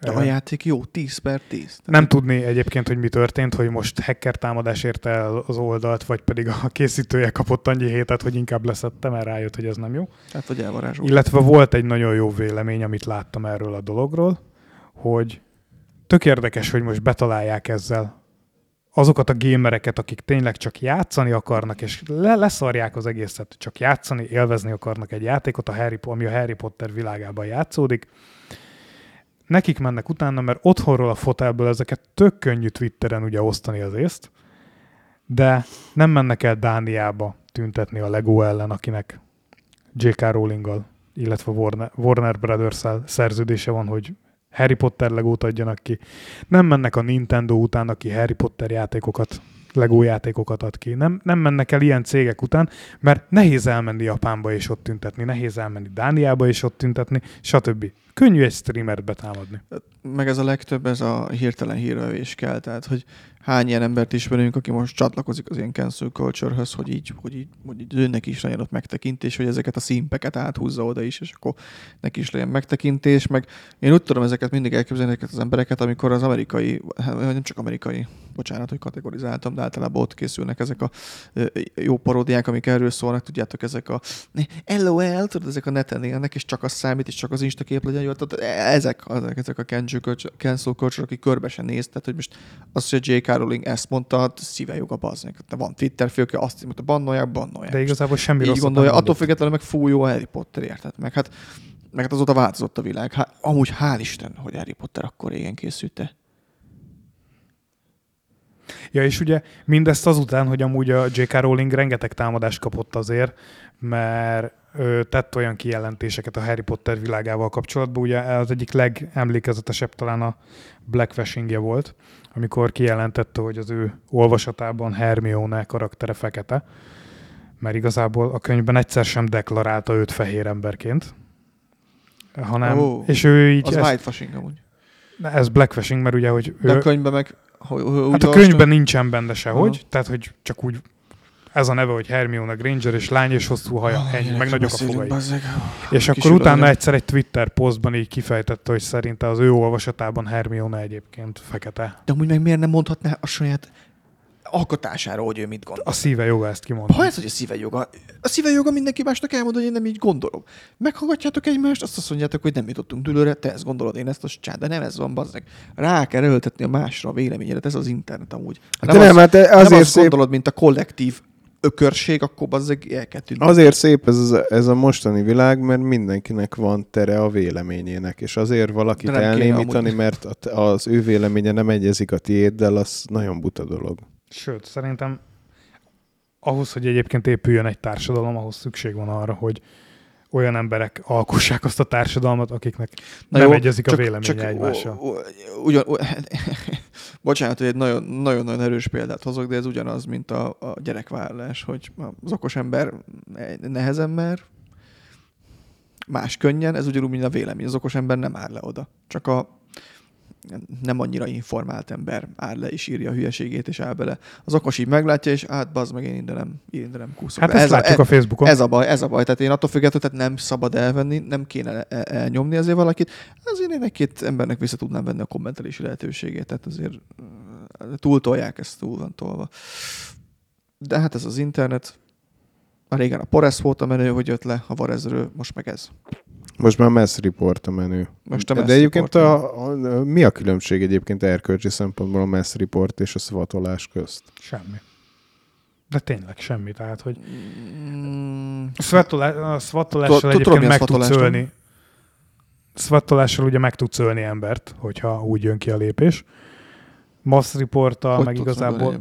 De a játék jó, 10 per 10. Nem tudni egyébként, hogy mi történt, hogy most hacker támadás érte el az oldalt, vagy pedig a készítője kapott annyi hétet, hogy inkább leszette, mert rájött, hogy ez nem jó. Hát vagy elvarázsolt. Illetve volt egy nagyon jó vélemény, amit láttam erről a dologról, hogy tök érdekes, hogy most betalálják ezzel azokat a gamereket, akik tényleg csak játszani akarnak, és le- leszarják az egészet, csak játszani, élvezni akarnak egy játékot, a Harry, ami a Harry Potter világában játszódik. Nekik mennek utána, mert otthonról a fotelből ezeket tök könnyű Twitteren ugye osztani az észt, de nem mennek el Dániába tüntetni a Lego ellen, akinek J.K. Rowling-gal, illetve Warner, Warner brothers szerződése van, hogy Harry Potter legót adjanak ki. Nem mennek a Nintendo után, aki Harry Potter játékokat Lego játékokat ad ki. Nem, nem mennek el ilyen cégek után, mert nehéz elmenni Japánba és ott tüntetni, nehéz elmenni Dániába és ott tüntetni, stb. Könnyű egy streamert betámadni. meg ez a legtöbb, ez a hirtelen hírvevés kell, tehát hogy hány ilyen embert ismerünk, aki most csatlakozik az ilyen cancel culture-höz, hogy így, hogy így, hogy így őnek is legyen ott megtekintés, hogy ezeket a szímpeket áthúzza oda is, és akkor neki is legyen megtekintés, meg én úgy tudom ezeket mindig elképzelni ezeket az embereket, amikor az amerikai, hát nem csak amerikai, bocsánat, hogy kategorizáltam, de általában ott készülnek ezek a jó paródiák, amik erről szólnak, tudjátok, ezek a LOL, tudod, ezek a neten élnek, és csak az számít, és csak az Insta kép legyen jó. Tehát ezek, ezek, ezek a cancel culture, cancel culture, aki körbe se néz, tehát hogy most az, hogy a J.K. Rowling ezt mondta, hát szíve joga bazdnek. De van Twitter aki azt mondta, bannolják, bannolják. De igazából semmi így rosszat gondolja, attól függetlenül meg fú jó a Harry Potter, érted? Meg hát, meg hát azóta változott a világ. Hát, amúgy hál' Isten, hogy Harry Potter akkor régen készült Ja, és ugye mindezt azután, hogy amúgy a J.K. Rowling rengeteg támadást kapott azért, mert ö, tett olyan kijelentéseket a Harry Potter világával kapcsolatban. Ugye az egyik legemlékezetesebb talán a Blackwashingje volt, amikor kijelentette, hogy az ő olvasatában Hermione karaktere fekete, mert igazából a könyvben egyszer sem deklarálta őt fehér emberként, hanem, Ó, és ő így, Az ezt, whitewashing amúgy. ez blackwashing, mert ugye, hogy De ő, a könyvben meg... Hogy, Hát a könyvben nincsen benne sehogy, Aha. tehát hogy csak úgy ez a neve, hogy Hermione Granger, és lány és hosszú haja, Ah, ennyi, meg nagyok a fogai. bazzeg. És Kis akkor utána egyszer egy Twitter posztban így kifejtette, hogy szerinte az ő olvasatában Hermione egyébként fekete. De amúgy meg miért nem mondhatná a saját alkotására, hogy ő mit gondol? A szíve joga ezt kimondani. Ha ez, hogy a szíve joga, a szíve joga mindenki másnak elmondani, hogy én nem így gondolom. Meghallgatjátok egymást, azt azt mondjátok, hogy nem jutottunk dőlőre, te ezt gondolod, én ezt a csá, de nem ez van, bazzeg. Rá kell erőltetni a másra a véleményedet, ez az internet amúgy. Ha De nem, hát nem azért azt szép, gondolod, mint a kollektív ökörség, akkor bazzeg el kell tűnni. azért szép ez, az- ez a mostani világ, mert mindenkinek van tere a véleményének, és azért valakit nem kéne elnémítani, amúgy. mert az ő véleménye nem egyezik a tiéddel, az nagyon buta dolog. Sőt, szerintem ahhoz, hogy egyébként épüljön egy társadalom, ahhoz szükség van arra, hogy olyan emberek alkossák azt a társadalmat, akiknek Na nem jó, egyezik a csak- véleménye csak egymással. u- u- Ugyan, u- bocsánat, hogy egy nagyon- nagyon-nagyon erős példát hozok, de ez ugyanaz, mint a, a gyerekvállalás, hogy az okos ember nehezen mer, más könnyen, ez ugyanúgy, mint a vélemény. Az okos ember nem áll le oda. Csak a nem annyira informált ember áll le és írja a hülyeségét, és áll bele. Az okos így meglátja, és hát bazd meg, én ide nem kúszok. Hát ezt látjuk a, a Facebookon. ez a baj, ez a baj. Tehát én attól függetlenül, tehát nem szabad elvenni, nem kéne el- elnyomni azért valakit. Azért én egy-két embernek vissza tudnám venni a kommentelési lehetőségét. Tehát azért uh, túltolják, ezt túl van tolva. De hát ez az internet. A régen a Poresz volt a menő, hogy jött le a Varezről, most meg ez. Most már Mass Report a menü. Most a De egyébként Report a, a, mi a különbség egyébként erkölcsi szempontból a Mass Report és a svatolás közt? Semmi. De tényleg semmi. Tehát, hogy Mm, a a Tudom, egyébként a meg tudsz ölni. Szvattolással ugye meg tudsz ölni embert, hogyha úgy jön ki a lépés. Mass reporttal, meg igazából,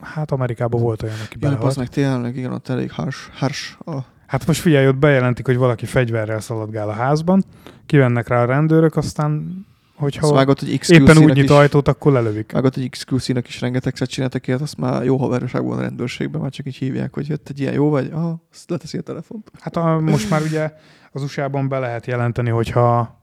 hát Amerikában volt olyan, aki belehalt. az meg tényleg, igen, ott elég hars, hars a Hát most figyelj, ott bejelentik, hogy valaki fegyverrel szaladgál a házban, kivennek rá a rendőrök, aztán hogyha vágott, hogy éppen úgy nyit is, ajtót, akkor lelövik. vágott, hogy XQC-nek is rengetegszer csináltak ilyet, azt már jó haverságban a rendőrségben, már csak így hívják, hogy jött egy ilyen jó vagy, aha, azt leteszi a telefont. Hát a, most már ugye az USA-ban be lehet jelenteni, hogyha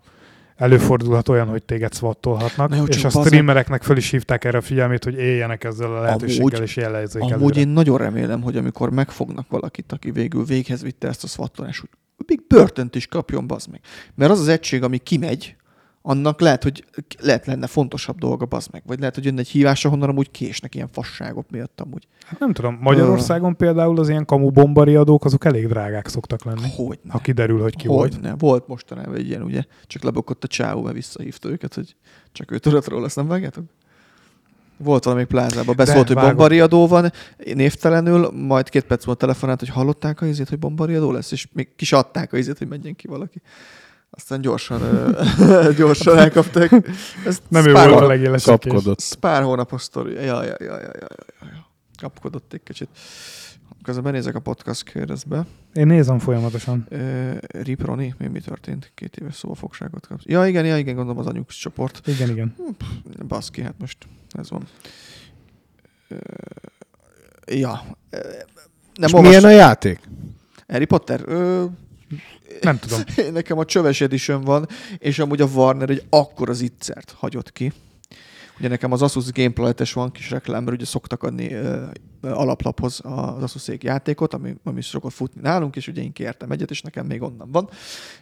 előfordulhat olyan, hogy téged swattolhatnak, Na jó, és a streamereknek föl is hívták erre a figyelmét, hogy éljenek ezzel a lehetőséggel, Amúgy- és jelezzék Amúgy előre. én nagyon remélem, hogy amikor megfognak valakit, aki végül véghez vitte ezt a szvattolást, hogy még börtönt is kapjon, bazd meg. Mert az az egység, ami kimegy, annak lehet, hogy lehet lenne fontosabb dolga, bazd meg. Vagy lehet, hogy jönne egy hívás, ahonnan amúgy késnek ilyen fasságok miatt amúgy. Hát nem tudom, Magyarországon például az ilyen kamu bombariadók, azok elég drágák szoktak lenni. Hogy Ha kiderül, hogy ki volt. Hogy ne. Volt mostanában egy ilyen, ugye, csak lebukott a csáó, mert visszahívta őket, hogy csak ő tudott róla, azt nem vágjátok? Volt valamelyik plázában, beszólt, hogy vágom. bombariadó van, névtelenül, majd két perc múlva telefonált, hogy hallották a izét, hogy bombariadó lesz, és még ki se adták a izét, hogy menjen ki valaki. Aztán gyorsan, gyorsan elkapták. Ez Nem ő volt a legélesebb. Kapkodott. ez pár hónapos sztori. Ja, ja, ja, ja, ja, ja, ja. Kapkodott egy kicsit. Közben benézek a podcast kérdezbe. Én nézem folyamatosan. Uh, Rip Roni, mi, mi történt? Két éves szóvafogságot kapsz. Ja, igen, ja, igen, gondolom az anyuks csoport. Igen, igen. Baszki, hát most ez van. Ö, Ja. Nem És milyen a olvas... játék? Harry Potter? Ö, Nem tudom. Nekem a csöves edition van, és amúgy a Warner egy akkor az ittszert hagyott ki. Ugye nekem az Asus Gameplay-es van kis reklám, mert ugye szoktak adni alaplaphoz az Asusék játékot, ami, ami szokott futni nálunk, és ugye én kértem egyet, és nekem még onnan van.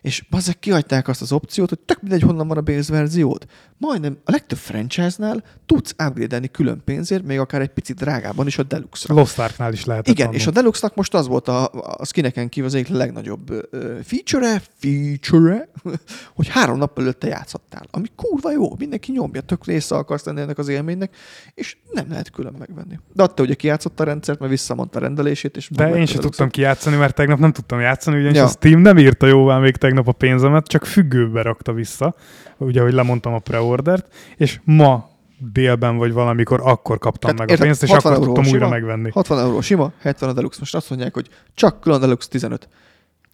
És bazzek kihagyták azt az opciót, hogy tök mindegy, honnan van a base verziód. Majdnem a legtöbb franchise-nál tudsz upgrade külön pénzért, még akár egy picit drágában is a Deluxe-ra. Lost Arknál is lehetett Igen, annó. és a Deluxe-nak most az volt a, a skineken kívül az egyik legnagyobb feature feature hogy három nap előtte játszhattál, ami kurva jó, mindenki nyomja, tök része akarsz lenni ennek az élménynek, és nem lehet külön megvenni. De adta ugye kijátszott a rendszert, mert visszamondta a rendelését, és De én a sem tudtam kijátszani, mert tegnap nem tudtam játszani, ugyanis Ja. a Steam nem írta jóvá még tegnap a pénzemet, csak függőbe rakta vissza, ugye, hogy lemondtam a preordert, és ma délben vagy valamikor akkor kaptam Tehát meg a érted, pénzt, és 60 akkor tudtam újra sima, megvenni. 60 euró sima, 70 a Deluxe. Most azt mondják, hogy csak külön a Deluxe 15.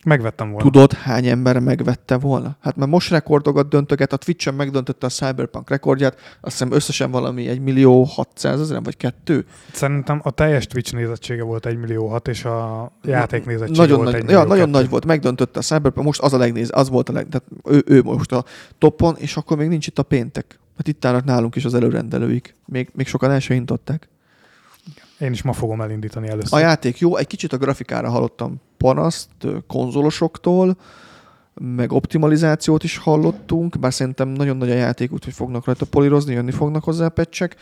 Megvettem volna. Tudod, hány ember megvette volna? Hát mert most rekordokat döntöget, a Twitch-en megdöntötte a Cyberpunk rekordját, azt hiszem összesen valami 1 millió 600 ezeren, vagy kettő. Szerintem a teljes Twitch nézettsége volt 1 millió 6, és a játék nézettsége nagyon volt nagy, 1 millió ja, nagyon 2. nagy volt, megdöntötte a Cyberpunk, most az a legnéz, az volt a leg, tehát ő, ő most a toppon, és akkor még nincs itt a péntek. Hát itt állnak nálunk is az előrendelőik. Még, még sokan el sem intották. Én is ma fogom elindítani A először. játék jó, egy kicsit a grafikára hallottam panaszt konzolosoktól, meg optimalizációt is hallottunk, bár szerintem nagyon nagy a játék, úgyhogy fognak rajta polírozni, jönni fognak hozzá pecsek.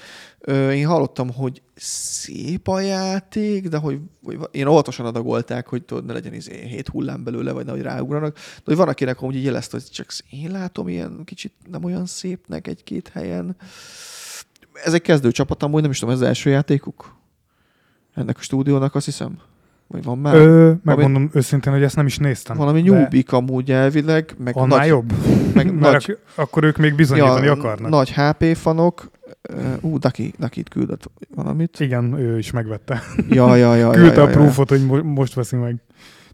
Én hallottam, hogy szép a játék, de hogy, hogy én óvatosan adagolták, hogy tudod, ne legyen izé hét hullám belőle, vagy nehogy ráugranak. De hogy van, akinek így jelezte, hogy csak én látom ilyen kicsit nem olyan szépnek egy-két helyen. Ez egy kezdő csapat, amúgy nem is tudom, ez az első játékuk? Ennek a stúdiónak azt hiszem. Vagy van már? Ö, megmondom őszintén, hogy ezt nem is néztem. Valami nyúbik amúgy elvileg, meg Annál nagy, jobb? meg Mert nagy, ak- akkor ők még bizonyítani akarnak. nagy HP fanok. Ú, uh, Daki, Daki itt küldött valamit. Igen, ő is megvette. Ja, ja, ja, ja, Küldte ja, a ja. proofot, hogy mo- most veszi meg.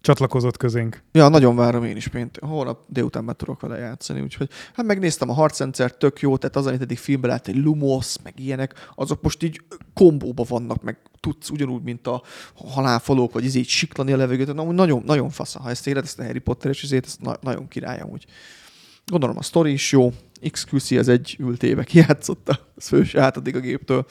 Csatlakozott közénk. Ja, nagyon várom én is pént. Holnap délután már tudok vele játszani, úgyhogy hát megnéztem a harcrendszer, tök jó, tehát az, amit eddig filmben lát, egy Lumos, meg ilyenek, azok most így kombóba vannak, meg tudsz ugyanúgy, mint a halálfalók, vagy így siklani a levegőt, amúgy nagyon, nagyon fasza. Ha ezt éred, ezt a Harry Potter és ezért, ez na- nagyon király amúgy. Gondolom a sztori is jó, XQC az egy ült éve kijátszotta, ez állt addig a géptől,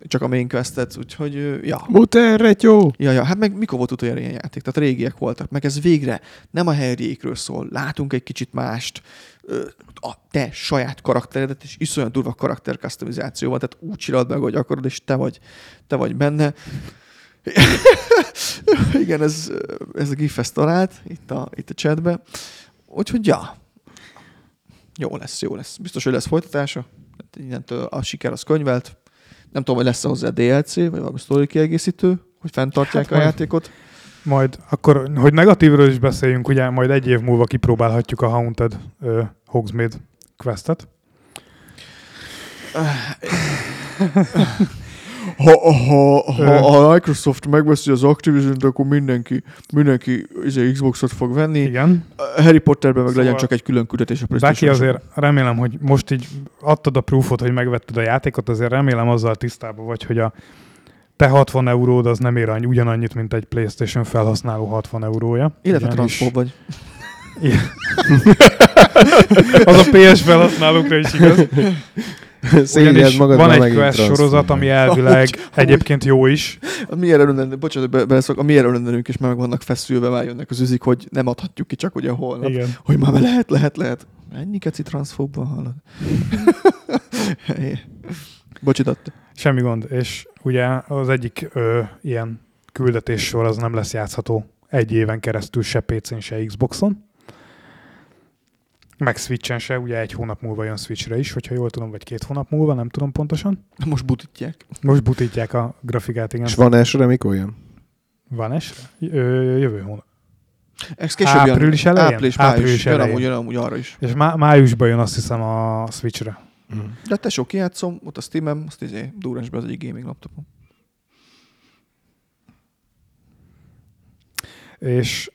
csak a main questet, úgyhogy ja. Muterret jó! Ja, ja, hát meg mikor volt utoljára ilyen játék? Tehát régiek voltak, meg ez végre nem a Harryékről szól, látunk egy kicsit mást, a te saját karakteredet, és iszonyat durva karakter customizációval, tehát úgy csinálod meg, hogy akarod, és te vagy, te vagy benne. Igen, ez, ez a gif talált itt a, itt a chatbe. Úgyhogy ja, jó lesz, jó lesz. Biztos, hogy lesz folytatása. Hát Innentől a siker az könyvelt. Nem tudom, hogy lesz-e hozzá DLC, vagy valami sztori kiegészítő, hogy fenntartják Hát a majd- játékot. Majd akkor, hogy negatívről is beszéljünk, ugye majd egy év múlva kipróbálhatjuk a Haunted uh, Hogsmeade questet. Ha, ha, ha a Microsoft megveszi az activision akkor mindenki, mindenki izé, Xboxot fog venni. Igen. Harry Potterben meg Szóval- legyen csak egy külön küldetés a Baki playstation azért remélem, hogy most így adtad a proofot, hogy megvetted a játékot, azért remélem azzal tisztában vagy, hogy a te 60 euród az nem ér annyi, ugyanannyit, mint egy PlayStation felhasználó 60 eurója. Illetve transzfób vagy. Az a PS felhasználókra is igaz. Ugyanis magad, van egy quest sorozat, ami elvileg Amúgy- egyébként jó is. A mi előrendelünk, bocsánat, be, beleszok, a mi előrendelünk is meg vannak feszülve, már jönnek az üzik, hogy nem adhatjuk ki csak ugye holnap. Igen. Hogy már lehet, lehet, lehet. Ennyi keci transzfóbban hallod. Bocsi, Datta. Semmi gond. És ugye az egyik ö, ilyen küldetés sor az nem lesz játszható egy éven keresztül se PC-n, se Xboxon. Meg Switchen se, ugye egy hónap múlva jön Switchre is, hogyha jól tudom, vagy két hónap múlva, nem tudom pontosan. Most butítják. Most butítják a grafikát, igen. És van esre, mikor jön? Van esre? Ö, jövő hónap. Ez később jön. Április elején? Április, május. Április Jön elején. amúgy, jön amúgy arra is. És má- májusban jön azt hiszem a Switchre. De te sok kijátszom, ott a Steam-em, azt izé, durrensbe az egyik gaming laptopom. És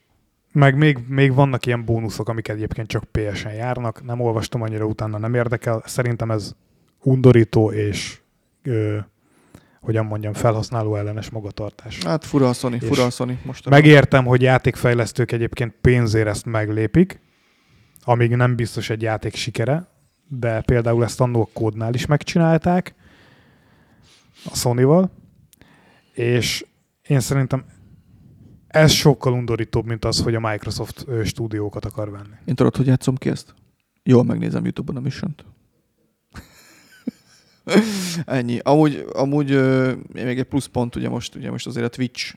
meg még, még vannak ilyen bónuszok, amik egyébként csak PS-en járnak. Nem olvastam annyira utána, nem érdekel. Szerintem ez undorító, és ö, hogyan mondjam, felhasználó ellenes magatartás. Hát fura a Sony, És fura a Sony most. Megértem, hogy játékfejlesztők egyébként pénzért ezt meglépik, amíg nem biztos egy játék sikere, de például ezt annó a kódnál is megcsinálták, a Sony-val, és én szerintem ez sokkal undorítóbb, mint az, hogy a Microsoft stúdiókat akar venni. Én tudod, hogy játszom ki ezt? Jól megnézem Youtube-on a mission Ennyi. Amúgy, amúgy ö, még egy pluszpont, ugye most, ugye most azért a Twitch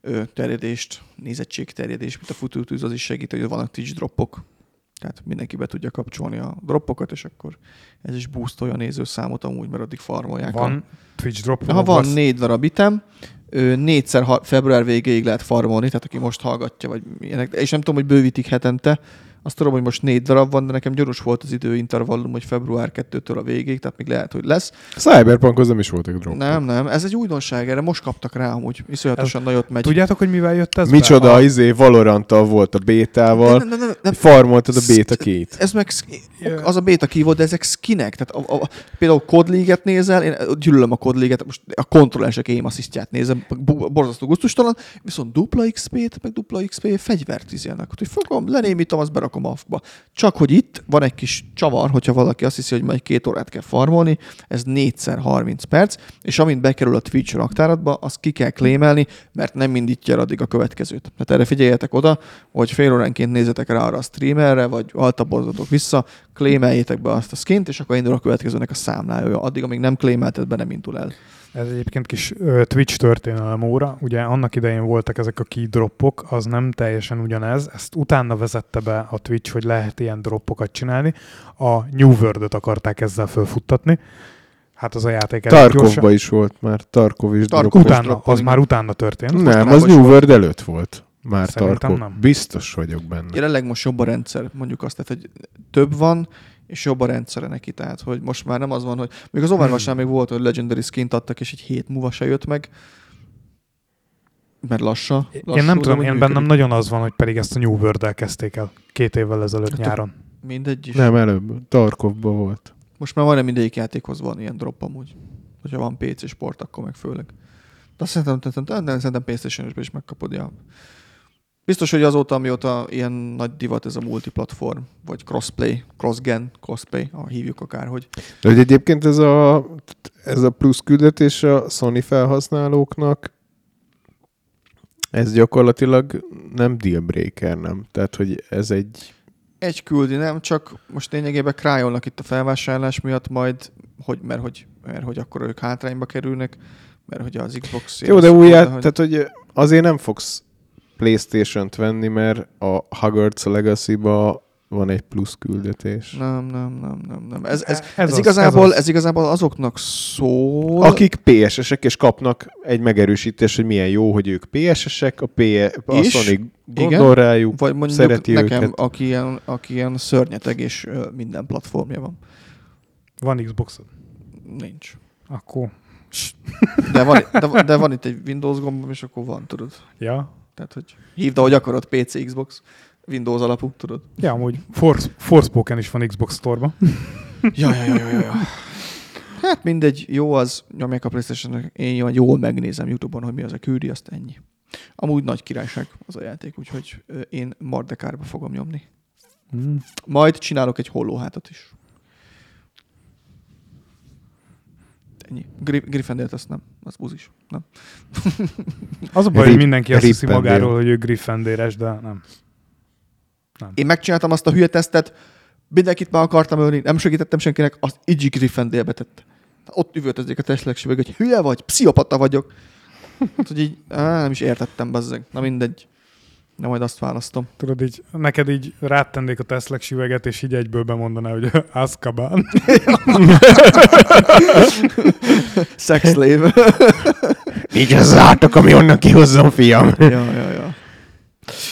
ö, terjedést, nézettség terjedés, mint a futótűz, az is segít, hogy vannak Twitch droppok. Tehát mindenki be tudja kapcsolni a droppokat, és akkor ez is boostolja a nézőszámot amúgy, mert addig farmolják. a- Van Twitch drop? Ha van négy darab item, négyszer ha, február végéig lehet farmolni, tehát aki most hallgatja, vagy ilyenek, és nem tudom, hogy bővítik hetente, azt tudom, hogy most négy darab van, de nekem gyorus volt az időintervallum, hogy február 2-től a végéig, tehát még lehet, hogy lesz. Cyberpunkhoz nem is voltak drop. Nem, nem, ez egy újdonság, erre most kaptak rá, amúgy iszonyatosan nagyot megy. Tudjátok, hogy mivel jött ez Micsoda, be? A- izé, Valoranttal volt a bétával, nem, nem, nem, nem, farmoltad a béta két. ez meg az a beta kívod, de ezek skinek. Tehát a, a, például COD League-et nézel, én gyűlölöm a COD League-et, most a kontrollersek aim asszisztját nézem, borzasztó gusztustalan, viszont dupla XP-t, meg dupla XP fegyvert izélnek. Hogy fogom, lenémítom, azt berakom afkba. Csak hogy itt van egy kis csavar, hogyha valaki azt hiszi, hogy majd két órát kell farmolni, ez 4x 30 perc, és amint bekerül a Twitch raktáratba, azt ki kell klémelni, mert nem indítja el addig a következőt. Tehát erre figyeljetek oda, hogy fél óránként nézzetek rá arra a streamerre, vagy altaborzatok vissza, klémeljétek be azt a skint, és akkor indul a következőnek a számlája. Addig, amíg nem klémelted be, nem indul el. Ez egyébként kis ö, Twitch történelem óra. Ugye annak idején voltak ezek a key droppok, az nem teljesen ugyanez. Ezt utána vezette be a Twitch, hogy lehet ilyen droppokat csinálni. A New World-öt akarták ezzel fölfuttatni. Hát az a játék elég gyorsan. Tarkovba is volt már, Tarkov is Tarkov. Utána, droppol, az már utána történt. Nem, az New volt. World előtt volt. Már Szerintem Tarkov. nem. Biztos vagyok benne. Jelenleg most jobb a rendszer, mondjuk azt, tehát, hogy több van, és jobb a rendszere neki, tehát hogy most már nem az van, hogy még az overwatch még volt, hogy Legendary skint adtak, és egy hét múlva se jött meg, mert lassa. lassú, Én nem tudom, én működik. bennem nagyon az van, hogy pedig ezt a New World-el kezdték el két évvel ezelőtt Hát nyáron. Mindegy is. Nem, előbb. Tarkovba volt. Most már majdnem mindegyik játékhoz van ilyen drop amúgy. Hogyha van PC sport, akkor meg főleg. De azt szerintem, szerintem, szerintem playstation is megkapod. Ja. Biztos, hogy azóta, amióta ilyen nagy divat ez a multiplatform, vagy crossplay, crossgen, crossplay, ha hívjuk akárhogy. De hogy egyébként ez a, ez a plusz küldetés a Sony felhasználóknak, ez gyakorlatilag nem deal breaker, nem? Tehát, hogy ez egy... Egy küldi, nem? Csak most lényegében krájolnak itt a felvásárlás miatt majd, hogy, mert, hogy, mert hogy akkor ők hátrányba kerülnek, mert hogy az Xbox... Jó, de újját, hogy... tehát, hogy azért nem fogsz Playstation-t venni, mert a Hogwarts Legacy-ba van egy plusz küldetés. Nem, nem, nem, nem, nem. Ez, ez, Ez ez, az, igazából, ez ez, az. igazából azoknak szól... Akik PSS-ek, és kapnak egy megerősítést, hogy milyen jó, hogy ők PSS-ek, a, P- a És? Sony gondol Igen. rájuk, Vagy mondjuk szereti nekem, őket. aki ilyen, aki ilyen szörnyeteg, és ö, minden platformja van. Van Xboxod? Nincs. Akkor... De van, de, de van itt egy Windows gombom, és akkor van, tudod. Ja, Tehát, hogy hívd, ahogy akarod, PC, Xbox, Windows alapú, tudod. ja amúgy Force, Forspoken is van Xbox Store-ba. Ja, ja, ja, ja, ja. Hát mindegy, jó az, nyomják a playstation én jó, jól megnézem Youtube-on, hogy mi az a küldi, azt ennyi. Amúgy nagy királyság az a játék, úgyhogy én Mardekárba fogom nyomni. Hmm. Majd csinálok egy hollóhátat is. Ennyi. Gri- Gryffindor-t azt nem, az buzis. Nem. Az a baj, hogy mindenki azt hiszi magáról, hogy ő Gryffindéres, de nem. Én megcsináltam azt a hülye tesztet, mindenkit meg akartam ölni, nem segítettem senkinek, azt így Gryffindorbe tette. Ott üvöltözik a testlek hogy hülye vagy, pszichopata vagyok. Hát, hogy így, á, nem is értettem bezzeg. Na mindegy. De majd azt választom. Tudod, így, neked így rátennék a Teslek süveget, és így egyből bemondaná, hogy Azkaban. Sex slave. Így az átok, ami onnan kihozzon, fiam. ja, ja, ja.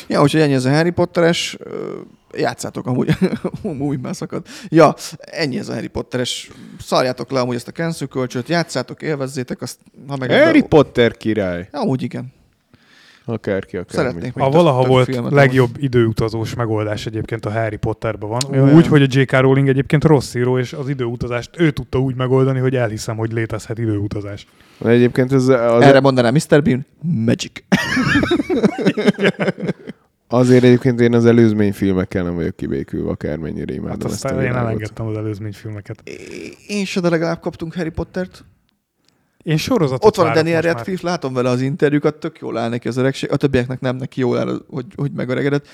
Ja, úgyhogy ennyi ez a Harry Potteres. Játszátok amúgy. Úgy már szakad. Ja, ennyi ez a Harry Potteres. Szarjátok le amúgy ezt a cancel kölcsöt, játszátok, élvezzétek azt, ha meg... Harry Potter király. Ja, Amúgy igen. Akárki, akármi. Szeretnék még A valaha volt legjobb időutazós megoldás egyébként a Harry Potterben van. Ja, úgy, hogy a J.K. Rowling egyébként rossz író, és az időutazást ő tudta úgy megoldani, hogy elhiszem, hogy létezhet időutazás. Egyébként ez az, Erre mondanám Mr. Bean, Magic. azért egyébként én az előzmény filmekkel nem vagyok kibékülve, akármennyire imádom Hát ezt aztán a én elengedtem az előzményfilmeket. Én se, de legalább kaptunk Harry Pottert. Én sorozatot Ott van a Daniel. Radcliffe, látom vele az interjúkat, tök jól áll neki az öregség, a többieknek nem neki jól áll, hogy, hogy megöregedett.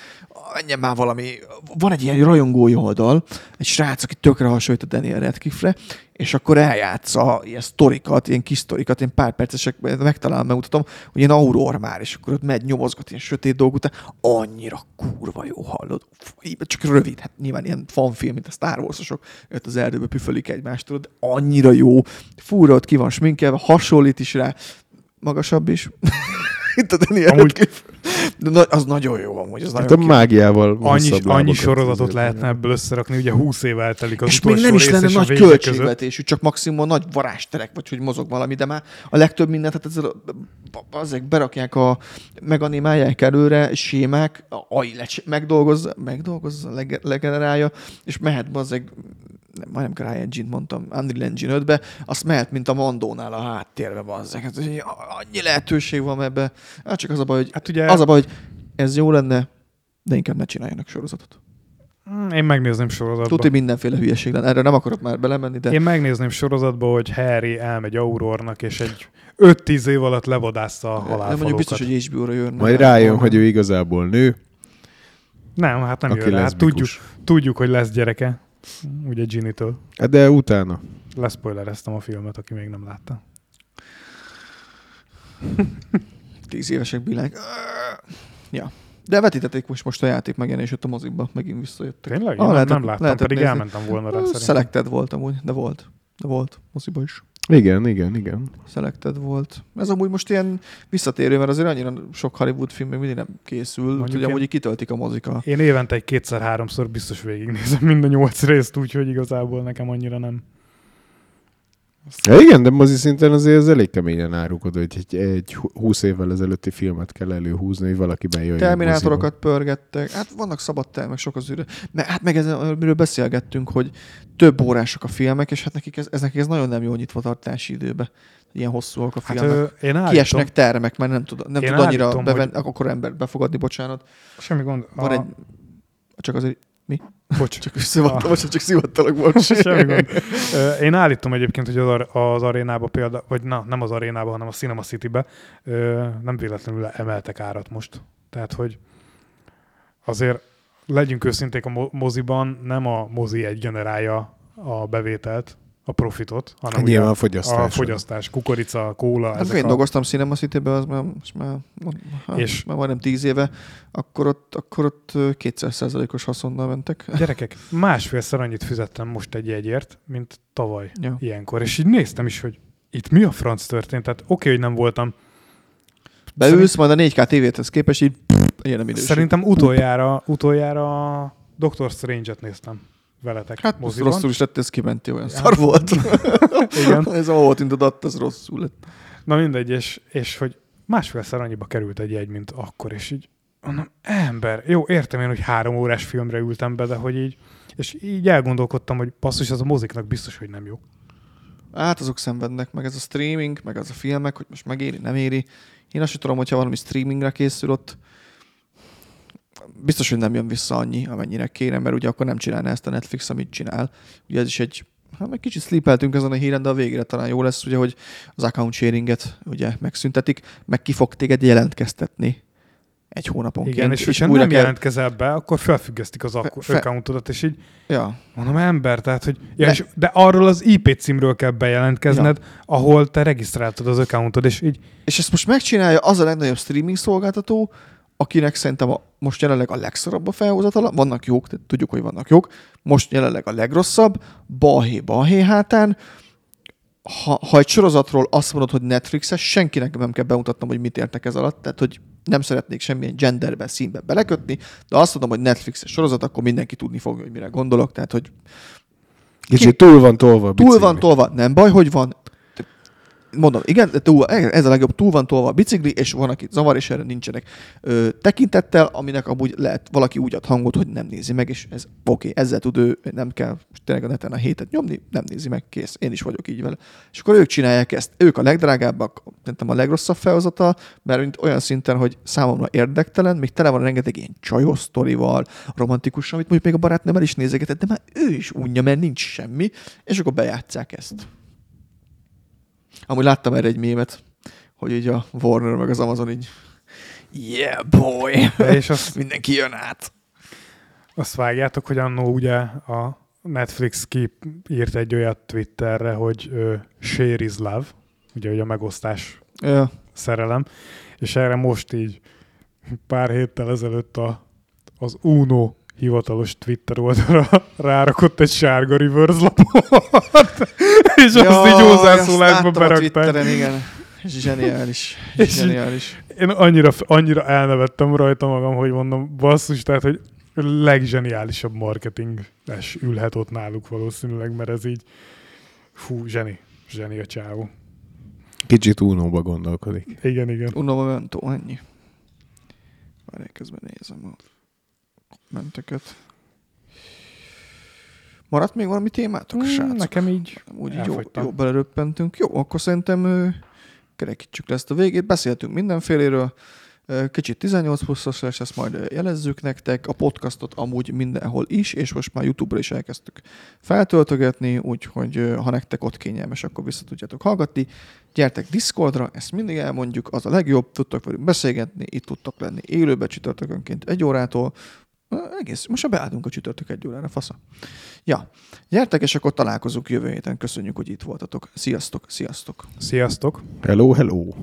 Menjen már valami, van egy ilyen rajongói oldal, egy srác, aki tökre hasonlít a Daniel Radcliffe-re, és akkor eljátsza ilyen sztorikat, ilyen kis sztorikat, ilyen pár percesek, megtalálom, megmutatom, hogy ilyen auror már, és akkor ott megy, nyomozgat ilyen sötét dolg után, annyira kurva jó hallod. Fú, Csak rövid, hát nyilván ilyen fanfilm, mint a Star Wars-osok, ott az erdőbe püfölik egymást, tudod, de annyira jó. Fúra ott ki van sminkelve, hasonlít is rá, magasabb is. Itt a Daniel Amúgy- Radcliffe. De na- az nagyon jó amúgy, az Hát nagyon a mágiával Annyi, annyi sorozatot azért. lehetne ebből összerakni, ugye 20 év eltelik az és még nem is lenne nagy költségvetésű, csak maximum a nagy varázsterek, vagy hogy mozog valami, de már a legtöbb mindent, hát ezzel a- azek berakják a, meganimálják előre, sémák, a AI megdolgozza, megdolgozza, lege- legenerálja, és mehet bazzeg, nem, majdnem CryEngine-t mondtam, Unreal Engine 5-be, azt mehet, mint a Mandónál a háttérbe, bazzeg. Hát, annyi lehetőség van ebbe. Hát csak az a baj, hogy, Hát ugye, az a baj, hogy ez jó lenne, de inkább ne csináljanak sorozatot. Mm, én megnézném sorozatba. Tudod, hogy mindenféle hülyeség lenne. Erre nem akarok már belemenni, de Én megnézném sorozatba, hogy Harry elmegy Aurornak, és egy 5-10 év alatt levadásza a nem mondjuk biztos, hogy HBO-ra jönne. Majd rájön, hogy ő igazából nő, Nem, hát nem aki jön rá. Hát tudjuk, tudjuk, hogy lesz gyereke. Ugye Ginny-től. Hát De utána. Leszpoilereztem a filmet, aki még nem látta. Tíz évesek bilány. Ja. De vetítették most, most a játék megjelenés jött a mozikba, megint visszajöttek. Tényleg? Ah, Én lehetett- nem láttam, lehetett pedig nézni. elmentem volna rá Ah, szerintem. Selected volt amúgy, de volt. De volt. Moziba is. Igen, igen, igen. Selected volt. Ez amúgy most ilyen visszatérő, mert azért annyira sok Hollywood film még mindig nem készül, Mondjuk hogy én- amúgy kitöltik a mozika. Én évente egy kétszer-háromszor biztos végignézem mind a nyolc részt, úgyhogy igazából nekem annyira nem. Ja, igen, de mozi szinten azért ez elég keményen árulkod, hogy egy, egy hu- 20 évvel ezelőtti filmet kell előhúzni, hogy valaki bejön. Terminátorokat pörgettek. Hát vannak szabad termek, sok az űre. Mert hát meg ez, amiről beszélgettünk, hogy több órások a filmek, és hát nekik ez, ez, nekik ez nagyon nem jó nyitva tartási időbe. Ilyen hosszúak a Hát filmek. ö, én állítom, Kiesnek termek, mert nem tud, nem tud annyira állítom, beven, akkor embert befogadni, bocsánat. semmi gond. Van a... egy, csak azért, Bocs. csak szivattal, Ah. csak szivattalak, bocs. Semmi gond. Én állítom egyébként, hogy az, ar- az arénába például, vagy na, nem az arénába, hanem a Cinema City-be nem véletlenül emeltek árat most. Tehát, hogy azért legyünk őszinték a mo- moziban, nem a mozi egy generálja a bevételt, a profitot, hanem ugye a a fogyasztás. fogyasztás, kukorica, kóla, Hát ezek én a... dolgoztam Cinema city az már, most már, hát, És- már majdnem tíz éve, akkor ott, akkor ott 200 százalékos haszonnal mentek. Gyerekek, másfélszer annyit fizettem most egy jegyért, mint tavaly Ja. ilyenkor. És így néztem is, hogy itt mi a franc történt. Tehát oké, hogy nem voltam. Beülsz, majd a 4K tévéthez képest így ilyen a minőség. Szerintem utoljára, utoljára a Doctor Strange-et néztem veletek Hát moziban. rosszul is lett, ez kimentél, olyan Ja. szar volt. Igen. ez a volt, mint a dat, az rosszul lett. Na mindegy, és, és hogy másfélszer annyiba került egy jegy, mint akkor, és így mondom, ember, jó, értem én, hogy három órás filmre ültem be, de hogy így, és így elgondolkodtam, hogy basszus, ez a moziknak biztos, hogy nem jó. Hát azok szenvednek, meg ez a streaming, meg az a filmek, hogy most megéri, nem éri. Én azt sem tudom, hogyha valami streamingre készül ott, biztos, hogy nem jön vissza annyi, amennyire kéne, mert ugye akkor nem csinálná ezt a Netflix, amit csinál. Ugye ez is egy, hát meg kicsit sleepeltünk ezen a híren, de a végére talán jó lesz, ugye, hogy az account sharinget ugye megszüntetik, meg ki fog téged jelentkeztetni egy hónaponként. Igen, és, hogyha újra nem kell- jelentkezel be, akkor felfüggesztik az Fe- fe- accountodat, és így Ja, mondom, ember, tehát, hogy ja, De- és, de arról az IP címről kell bejelentkezned, ahol te regisztráltad az accountod, és így És ezt most megcsinálja az a legnagyobb streaming szolgáltató, akinek szerintem a, most jelenleg a legszarabb a felhozatala, vannak jók, tudjuk, hogy vannak jók, most jelenleg a legrosszabb, balhé, balhé hátán, ha, ha egy sorozatról azt mondod, hogy Netflixes, senkinek nem kell bemutatnom, hogy mit értek ez alatt, tehát hogy nem szeretnék semmilyen genderbe, színbe belekötni, de azt mondom, hogy Netflixes sorozat, akkor mindenki tudni fogja, hogy mire gondolok, tehát hogy Kicsit túl van tolva túl van tolva, nem baj, hogy van. Mondom, igen, de túl, ez a legjobb, túl van tolva a bicikli, és van, aki zavar, és erre nincsenek ö, tekintettel, aminek amúgy lehet valaki úgy ad hangot, hogy nem nézi meg, és ez oké, okay, ezzel tud ő, nem kell tényleg a neten a hétet nyomni, nem nézi meg, kész. Én is vagyok így vele. És akkor ők csinálják ezt. Ők a legdrágábbak, nem a legrosszabb felhozata, mert mint olyan szinten, hogy számomra érdektelen, még tele van rengeteg ilyen csajos sztorival, romantikus, amit mondjuk még a barátnőmmel is nézegetett, de már ő is unja, mert nincs semmi, és akkor bejátszák ezt. Amúgy láttam erre egy mémet, hogy így a Warner meg az Amazon így yeah boy, és azt, mindenki jön át. azt vágjátok, hogy annó ugye a Netflix kép írt egy olyat Twitterre, hogy ö, share is love, ugye hogy a megosztás Ja. szerelem, és erre most így pár héttel ezelőtt a, az Uno hivatalos Twitter oldalra rárakott egy sárga reverse lapot, és azt így hozzászólásba berakták. Twitteren, igen. Zseniális. És- Zseniális. Én annyira, annyira elnevettem rajta magam, hogy mondom, basszus, tehát, hogy legzseniálisabb marketinges ülhet ott náluk valószínűleg, mert ez így, fú, zseni, zseni a csávó. Kicsit unóba gondolkodik. Igen, igen. Uno momento, ennyi. Várj, közben nézem a menteket. Maradt még valami témátok, Mm, srácok? nekem így Úgy így jó, elfogytam. jó beleröppentünk. Jó, akkor szerintem kerekítsük le ezt a végét. Beszéltünk mindenféléről. Kicsit 18 pluszos lesz, ezt majd jelezzük nektek. A podcastot amúgy mindenhol is, és most már YouTube-ra is elkezdtük feltöltögetni, úgyhogy ha nektek ott kényelmes, akkor vissza tudjátok hallgatni. Gyertek Discordra, ezt mindig elmondjuk, az a legjobb, tudtok velünk beszélgetni, itt tudtok lenni élőbe csütörtökönként egy órától, egész, most már beálltunk a csütörtök egy órára, fasza. Ja, gyertek, és akkor találkozunk jövő héten. Köszönjük, hogy itt voltatok. Sziasztok, sziasztok. Sziasztok! Hello, hello!